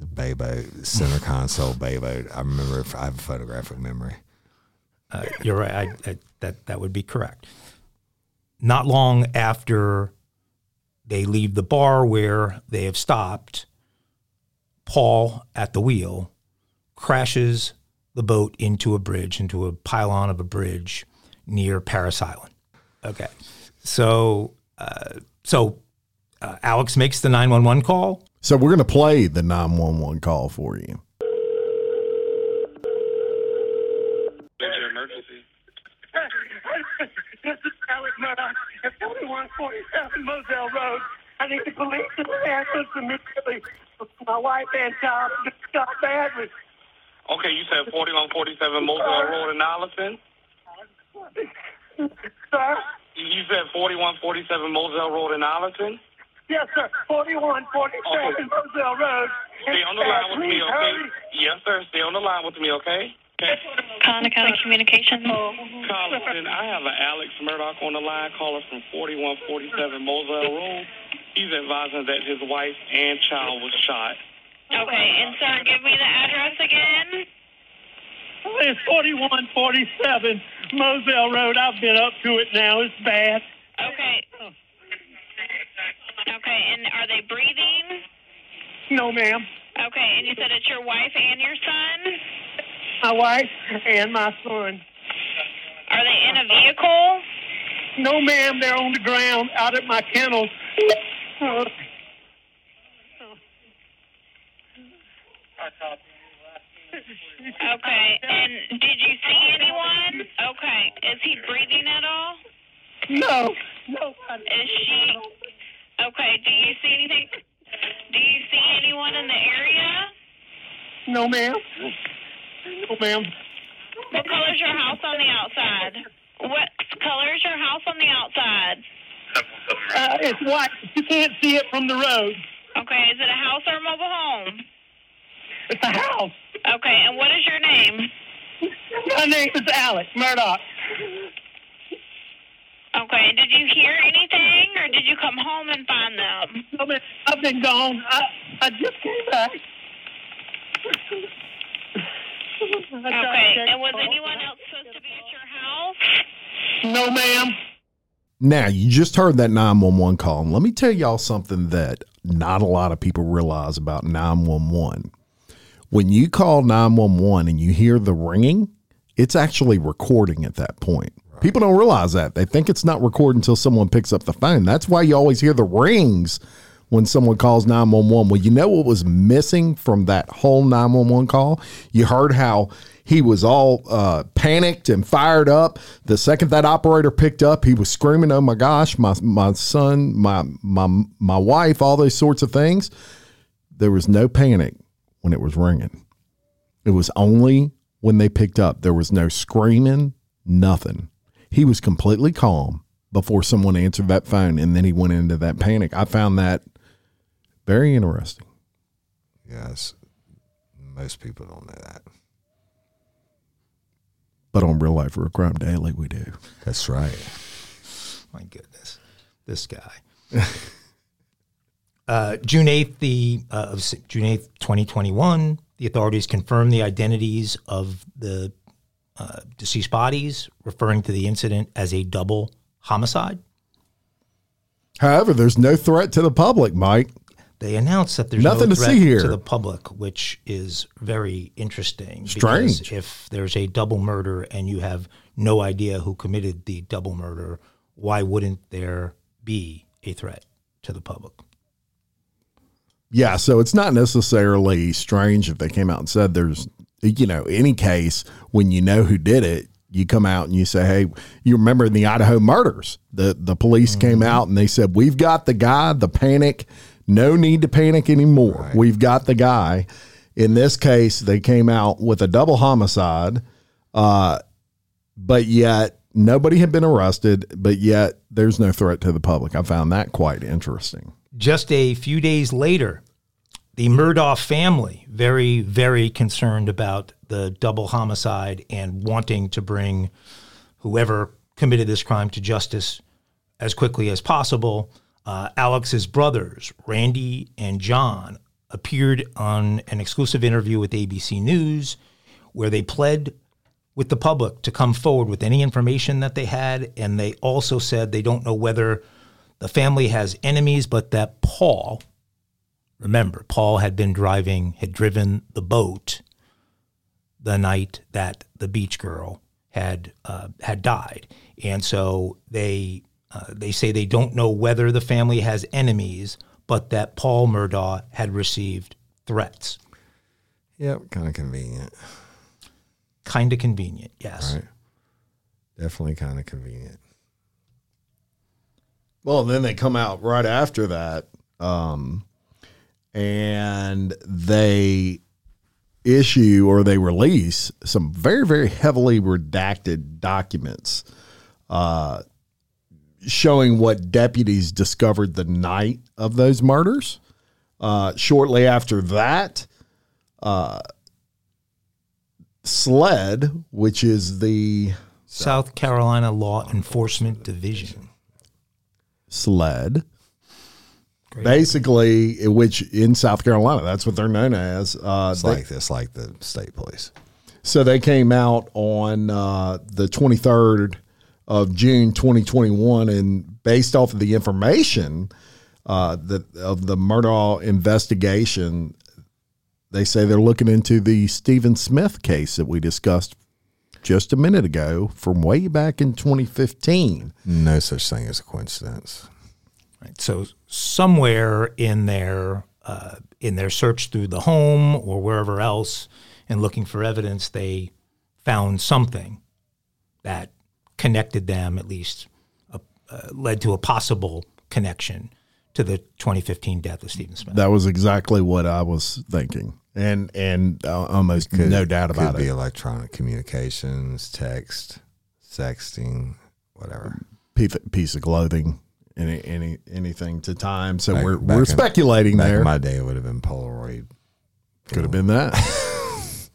Boat, center console bay boat. I remember. I have a photographic memory. uh, you're right. I, I, that that would be correct. Not long after they leave the bar where they have stopped, Paul at the wheel crashes the boat into a bridge, into a pylon of a bridge near Parris Island. Okay, so uh, so uh, Alex makes the nine one one call. So we're gonna play the nine one one call for you. emergency. [laughs] this is Alex Murdaugh at 4147 Moselle Road. I need the police to ambulance immediately. My wife and child just got badly. Okay, you said 4147 Moselle Road in Islandton? Sir? You said 4147 Moselle Road in Islandton? Yes, sir. 4147 Okay. Moselle Road. Stay on the line with me, okay? Yes, sir. Stay on the line with me, okay? Okay. Colleton County Communications. Carlson, I have an Alex Murdaugh on the line caller from 4147 Moselle Road. He's advising that his wife and child was shot. Okay, and sir, give me the address again. It's 4147 Moselle Road. I've been up to it now. It's bad. Okay. Oh. Okay, and are they breathing? No, ma'am. Okay, and you said it's your wife and your son? My wife and my son. Are they in a vehicle? No, ma'am. They're on the ground out at my kennel. Uh, Okay, and did you see anyone? Okay, is he breathing at all? no, no. Is she? Okay, do you see anything? Do you see anyone in the area? No, ma'am. No, ma'am. What color is your house on the outside? What color is your house on the outside? Uh, it's white. You can't see it from the road. Okay, is it a house or a mobile home? It's a house. Okay, and what is your name? My name is Alex Murdaugh. Okay, did you hear anything or did you come home and find them? No, ma'am. I've been gone. I, I just came back. Okay, and was anyone else supposed to be at your house? No, ma'am. Now, you just heard that 911 call. And let me tell y'all something that not a lot of people realize about 911. When you call 911 and you hear the ringing, it's actually recording at that point. People don't realize that. They think it's not recorded until someone picks up the phone. That's why you always hear the rings when someone calls 911. Well, you know what was missing from that whole 911 call? You heard how he was all uh, panicked and fired up. The second that operator picked up, he was screaming, "Oh my gosh, my my son, my my my wife, all those sorts of things." There was no panic when it was ringing. It was only when they picked up. There was no screaming, nothing. He was completely calm before someone answered that phone, and then he went into that panic. I found that very interesting. Yes. Most people don't know that. But on Real Life Real Crime Daily, we do. That's right. My goodness, this guy. [laughs] uh, June eighth, the uh, of June eighth, twenty twenty one. The authorities confirmed the identities of the uh, deceased bodies, referring to the incident as a double homicide. However, there's no threat to the public, Mike. They announced that there's Nothing no to threat see here. to the public, which is very interesting. Strange. If there's a double murder and you have no idea who committed the double murder, why wouldn't there be a threat to the public? Yeah, so it's not necessarily strange if they came out and said there's, you know, any case when you know who did it, you come out and you say, "Hey, you remember in the Idaho murders? The the police came out and they said, "We've got the guy, the panic, no need to panic anymore. We've got the guy." In this case, they came out with a double homicide, uh, but yet nobody had been arrested, but yet there's no threat to the public. I found that quite interesting. Just a few days later, the Murdaugh family, very, very concerned about the double homicide and wanting to bring whoever committed this crime to justice as quickly as possible. Uh, Alex's brothers, Randy and John, appeared on an exclusive interview with ABC News where they pled with the public to come forward with any information that they had. And they also said they don't know whether the family has enemies, but that Paul, remember, Paul had been driving, had driven the boat the night that the beach girl had uh, had died, and so they uh, they say they don't know whether the family has enemies, but that Paul Murdaugh had received threats. Yep, kind of convenient. Kind of convenient, yes. Right. Definitely kind of convenient. Well, then they come out right after that, um, and they issue or they release some very, very heavily redacted documents uh, showing what deputies discovered the night of those murders. Uh, shortly after that, uh, SLED, which is the South Carolina Law Enforcement Division. SLED basically, which in South Carolina, that's what they're known as. Uh, It's they- like this, like the state police. So they came out on uh, the 23rd of June 2021, and based off of the information uh, that of the Murdaugh investigation, they say they're looking into the Stephen Smith case that we discussed just a minute ago from way back in 2015. No such thing as a coincidence. Right. So somewhere in their uh, in their search through the home or wherever else, and looking for evidence, they found something that connected them, at least uh, uh, led to a possible connection to the 2015 death of Stephen Smith. That was exactly what I was thinking, and and uh, almost no doubt about could be electronic communications, text, sexting, whatever. Piece, piece of clothing, any any anything to time. So Back- we're back we're in- speculating Back there. in my day, it would have been Polaroid. Could have been that. [laughs]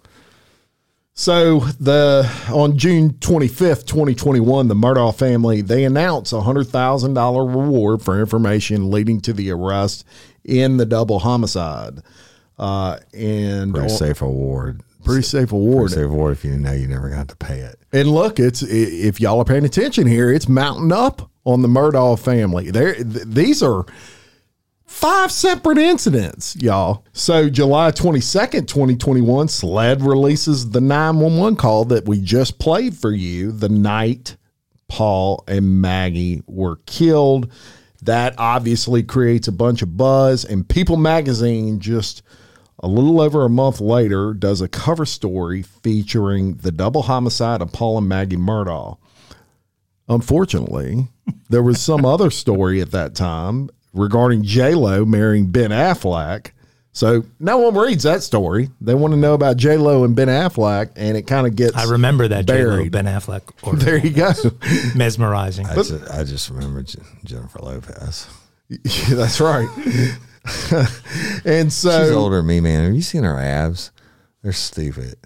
so the on June 25th, 2021, the Murdaugh family they announced a hundred thousand dollar reward for information leading to the arrest in the double homicide. Uh, and Pretty safe award. pretty safe award. Pretty safe award if you didn't know you never got to pay it. And look, it's if y'all are paying attention here, it's mounting up on the Murdaugh family. There, th- these are five separate incidents, y'all. So July twenty second, twenty twenty one, SLED releases the nine one one call that we just played for you the night Paul and Maggie were killed. That obviously creates a bunch of buzz, and People Magazine just a little over a month later does a cover story featuring the double homicide of Paul and Maggie Murdaugh. Unfortunately, there was some other story at that time regarding J Lo marrying Ben Affleck. So no one reads that story. They want to know about J Lo and Ben Affleck, and it kind of gets. I remember that J-Lo. Ben Affleck. [laughs] Or There you go. mesmerizing. I, just, I just remember Jennifer Lopez. Yeah, [laughs] that's right. [laughs] and so She's older than me, man. Have you seen her abs? They're stupid.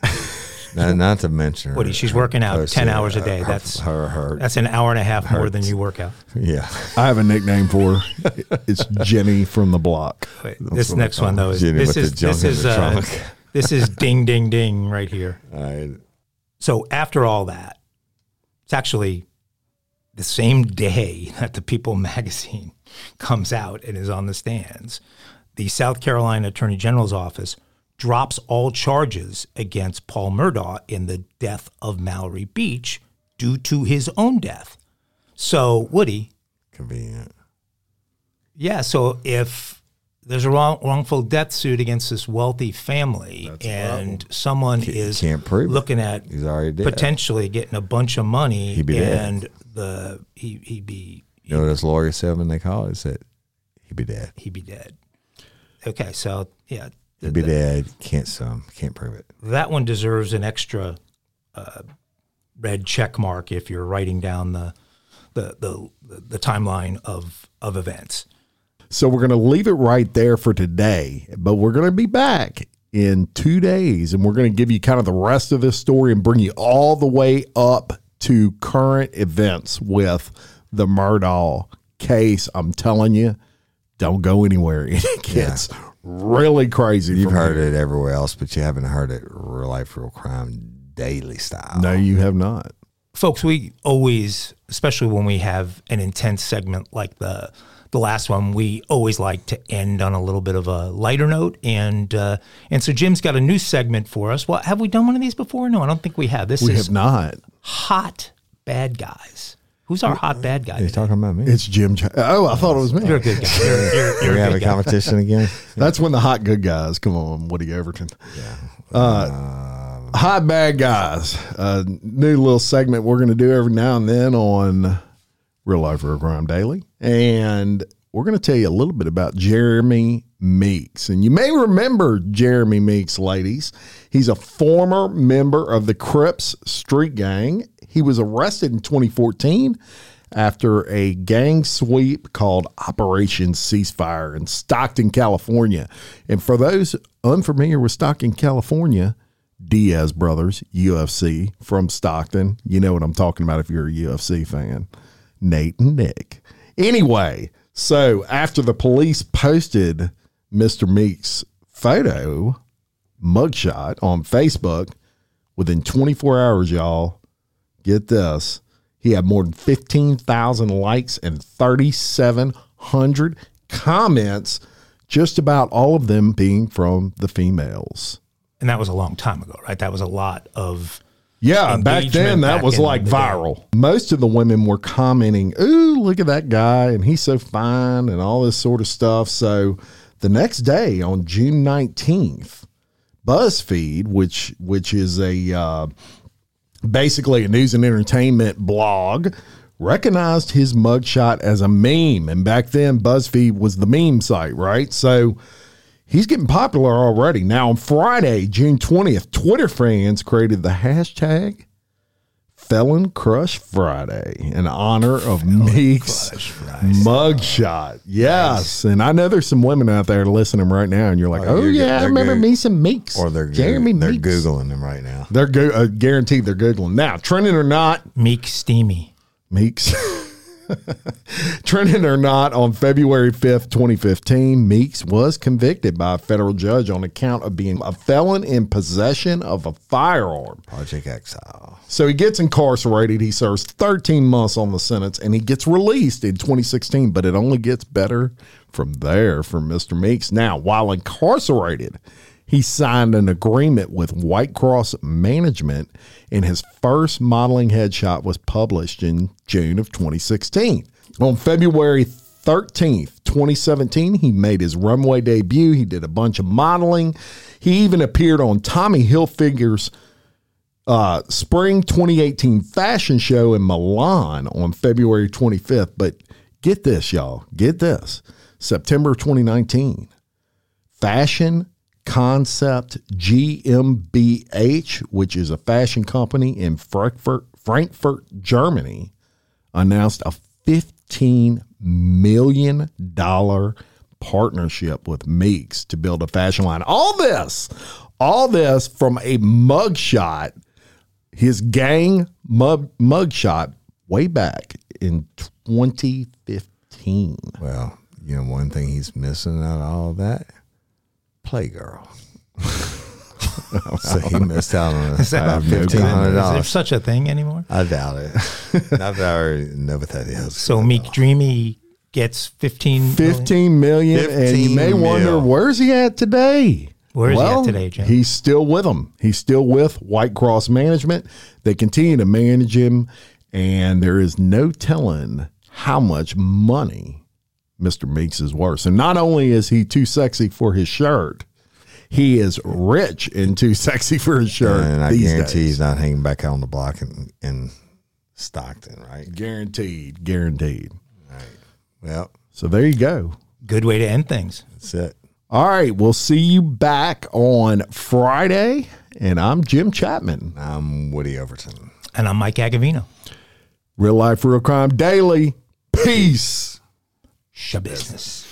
Not, not to mention her. Woody, she's her working out post- 10 hours a day. her- That's- her, her, That's an hour and a half more than you work out. yeah. [laughs] I have a nickname for her. [laughs] It's Jenny from the block. Wait, this next one though is Jenny this is this is uh, [laughs] this is ding ding ding right here. I, So after all that, it's actually the same day that the People magazine comes out and is on the stands. The South Carolina Attorney General's office drops all charges against Paul Murdaugh in the death of Mallory Beach due to his own death. So, Woody, convenient. yeah, so if there's a wrong, wrongful death suit against this wealthy family and someone is can't prove it. looking at He's already dead. potentially getting a bunch of money He'd be dead. and the he he'd be You know what his lawyer said when they called? He said, he'd be dead. he'd be dead. Okay, so yeah, He'd be dead. Can't sue. Can't prove it. that one deserves an extra uh, red check mark if you're writing down the the the, the timeline of of events. So we're going to leave it right there for today, but we're going to be back in two days and we're going to give you kind of the rest of this story and bring you all the way up to current events with the Murdaugh case. I'm telling you, don't go anywhere. [laughs] It gets really crazy. You've from heard here. it everywhere else, but you haven't heard it real life, real crime, daily style. No, you have not. folks we always especially when we have an intense segment like the the last one we always like to end on a little bit of a lighter note and uh, and so jim's got a new segment for us well have we done one of these before no i don't think we have this We is have not. hot bad guys who's our hot bad guy Are you today? talking about me? It's Jim. Ch- oh, I thought it was me. you're a good guy you're, you're, you're we a have a guy. competition again? [laughs] That's when the hot good guys come on, Woody Overton. Uh, hot bad guys. A new little segment we're going to do every now and then on Real Life Real Crime Daily. And we're going to tell you a little bit about Jeremy Meeks. And you may remember Jeremy Meeks, ladies. He's a former member of the Crips Street Gang. He was arrested in 2014 after a gang sweep called Operation Ceasefire in Stockton, California. And for those unfamiliar with Stockton, California, Diaz Brothers, UFC from Stockton. You know what I'm talking about if you're a UFC fan. Nate and Nick. Anyway, So after the police posted Mr. Meek's photo, mugshot on Facebook, within 24 hours, y'all, get this, he had more than 15,000 likes and 3,700 comments, just about all of them being from the females. And that was a long time ago, right? That was a lot of Yeah, back then that back was like the day. viral. Most of the women were commenting, "Ooh, look at that guy and he's so fine and all this sort of stuff." So, the next day on June 19th, BuzzFeed, which which is a uh, basically a news and entertainment blog, recognized his mugshot as a meme. And back then, BuzzFeed was the meme site, right? So he's getting popular already. Now, on Friday, June 20th, Twitter fans created the hashtag Felon Crush Friday in honor of Meek's mugshot. Yes. And I know there's some women out there listening right now, and you're like, Oh, oh, you're- yeah, I remember good. me some Meeks. Or they're Jeremy they're Meeks. googling them right now. They're go- uh, guaranteed they're Googling. Now, trending or not, Meek Steamy. Meeks. [laughs] [laughs] Trending or not, on February 5th, 2015, Meeks was convicted by a federal judge on account of being a felon in possession of a firearm. Project Exile. So he gets incarcerated. He serves 13 months on the sentence and he gets released in 2016, but it only gets better from there for Mr. Meeks. Now, while incarcerated, he signed an agreement with White Cross Management, and his first modeling headshot was published in June of 2016. On February 13th, 2017, he made his runway debut. He did a bunch of modeling. He even appeared on Tommy Hilfiger's uh, spring 2018 fashion show in Milan on February 25th. But get this, y'all. Get this. September 2019, Fashion Concept GmbH, which is a fashion company in Frankfurt, Frankfurt, Germany, announced a $15 million partnership with Meeks to build a fashion line. All this, all this from a mugshot, his gang mug, mugshot way back in 2015. Well, you know, one thing he's missing out of all that, Playgirl. [laughs] so he missed out on Is that not fifteen hundred Is there such a thing anymore? I doubt it. [laughs] Not that I already know what that is. So Meek Dreamy gets 15 million? 15 million, and you 15 may wonder where's he at today Where is he at Well, today, Jim? he's still with them he's still with white cross management they continue to manage him and there is no telling how much money mr meeks is worse. and not only is he too sexy for his shirt he is rich and too sexy for his shirt and I guarantee days. he's not hanging back out on the block in, in Stockton, right? guaranteed guaranteed Well, so there you go Good way to end things. that's it. All right, we'll see you back on Friday. And I'm Jim Chapman. I'm Woody Overton. And I'm Mike Agavino. Real Life Real Crime Daily. Peace. Shabusiness.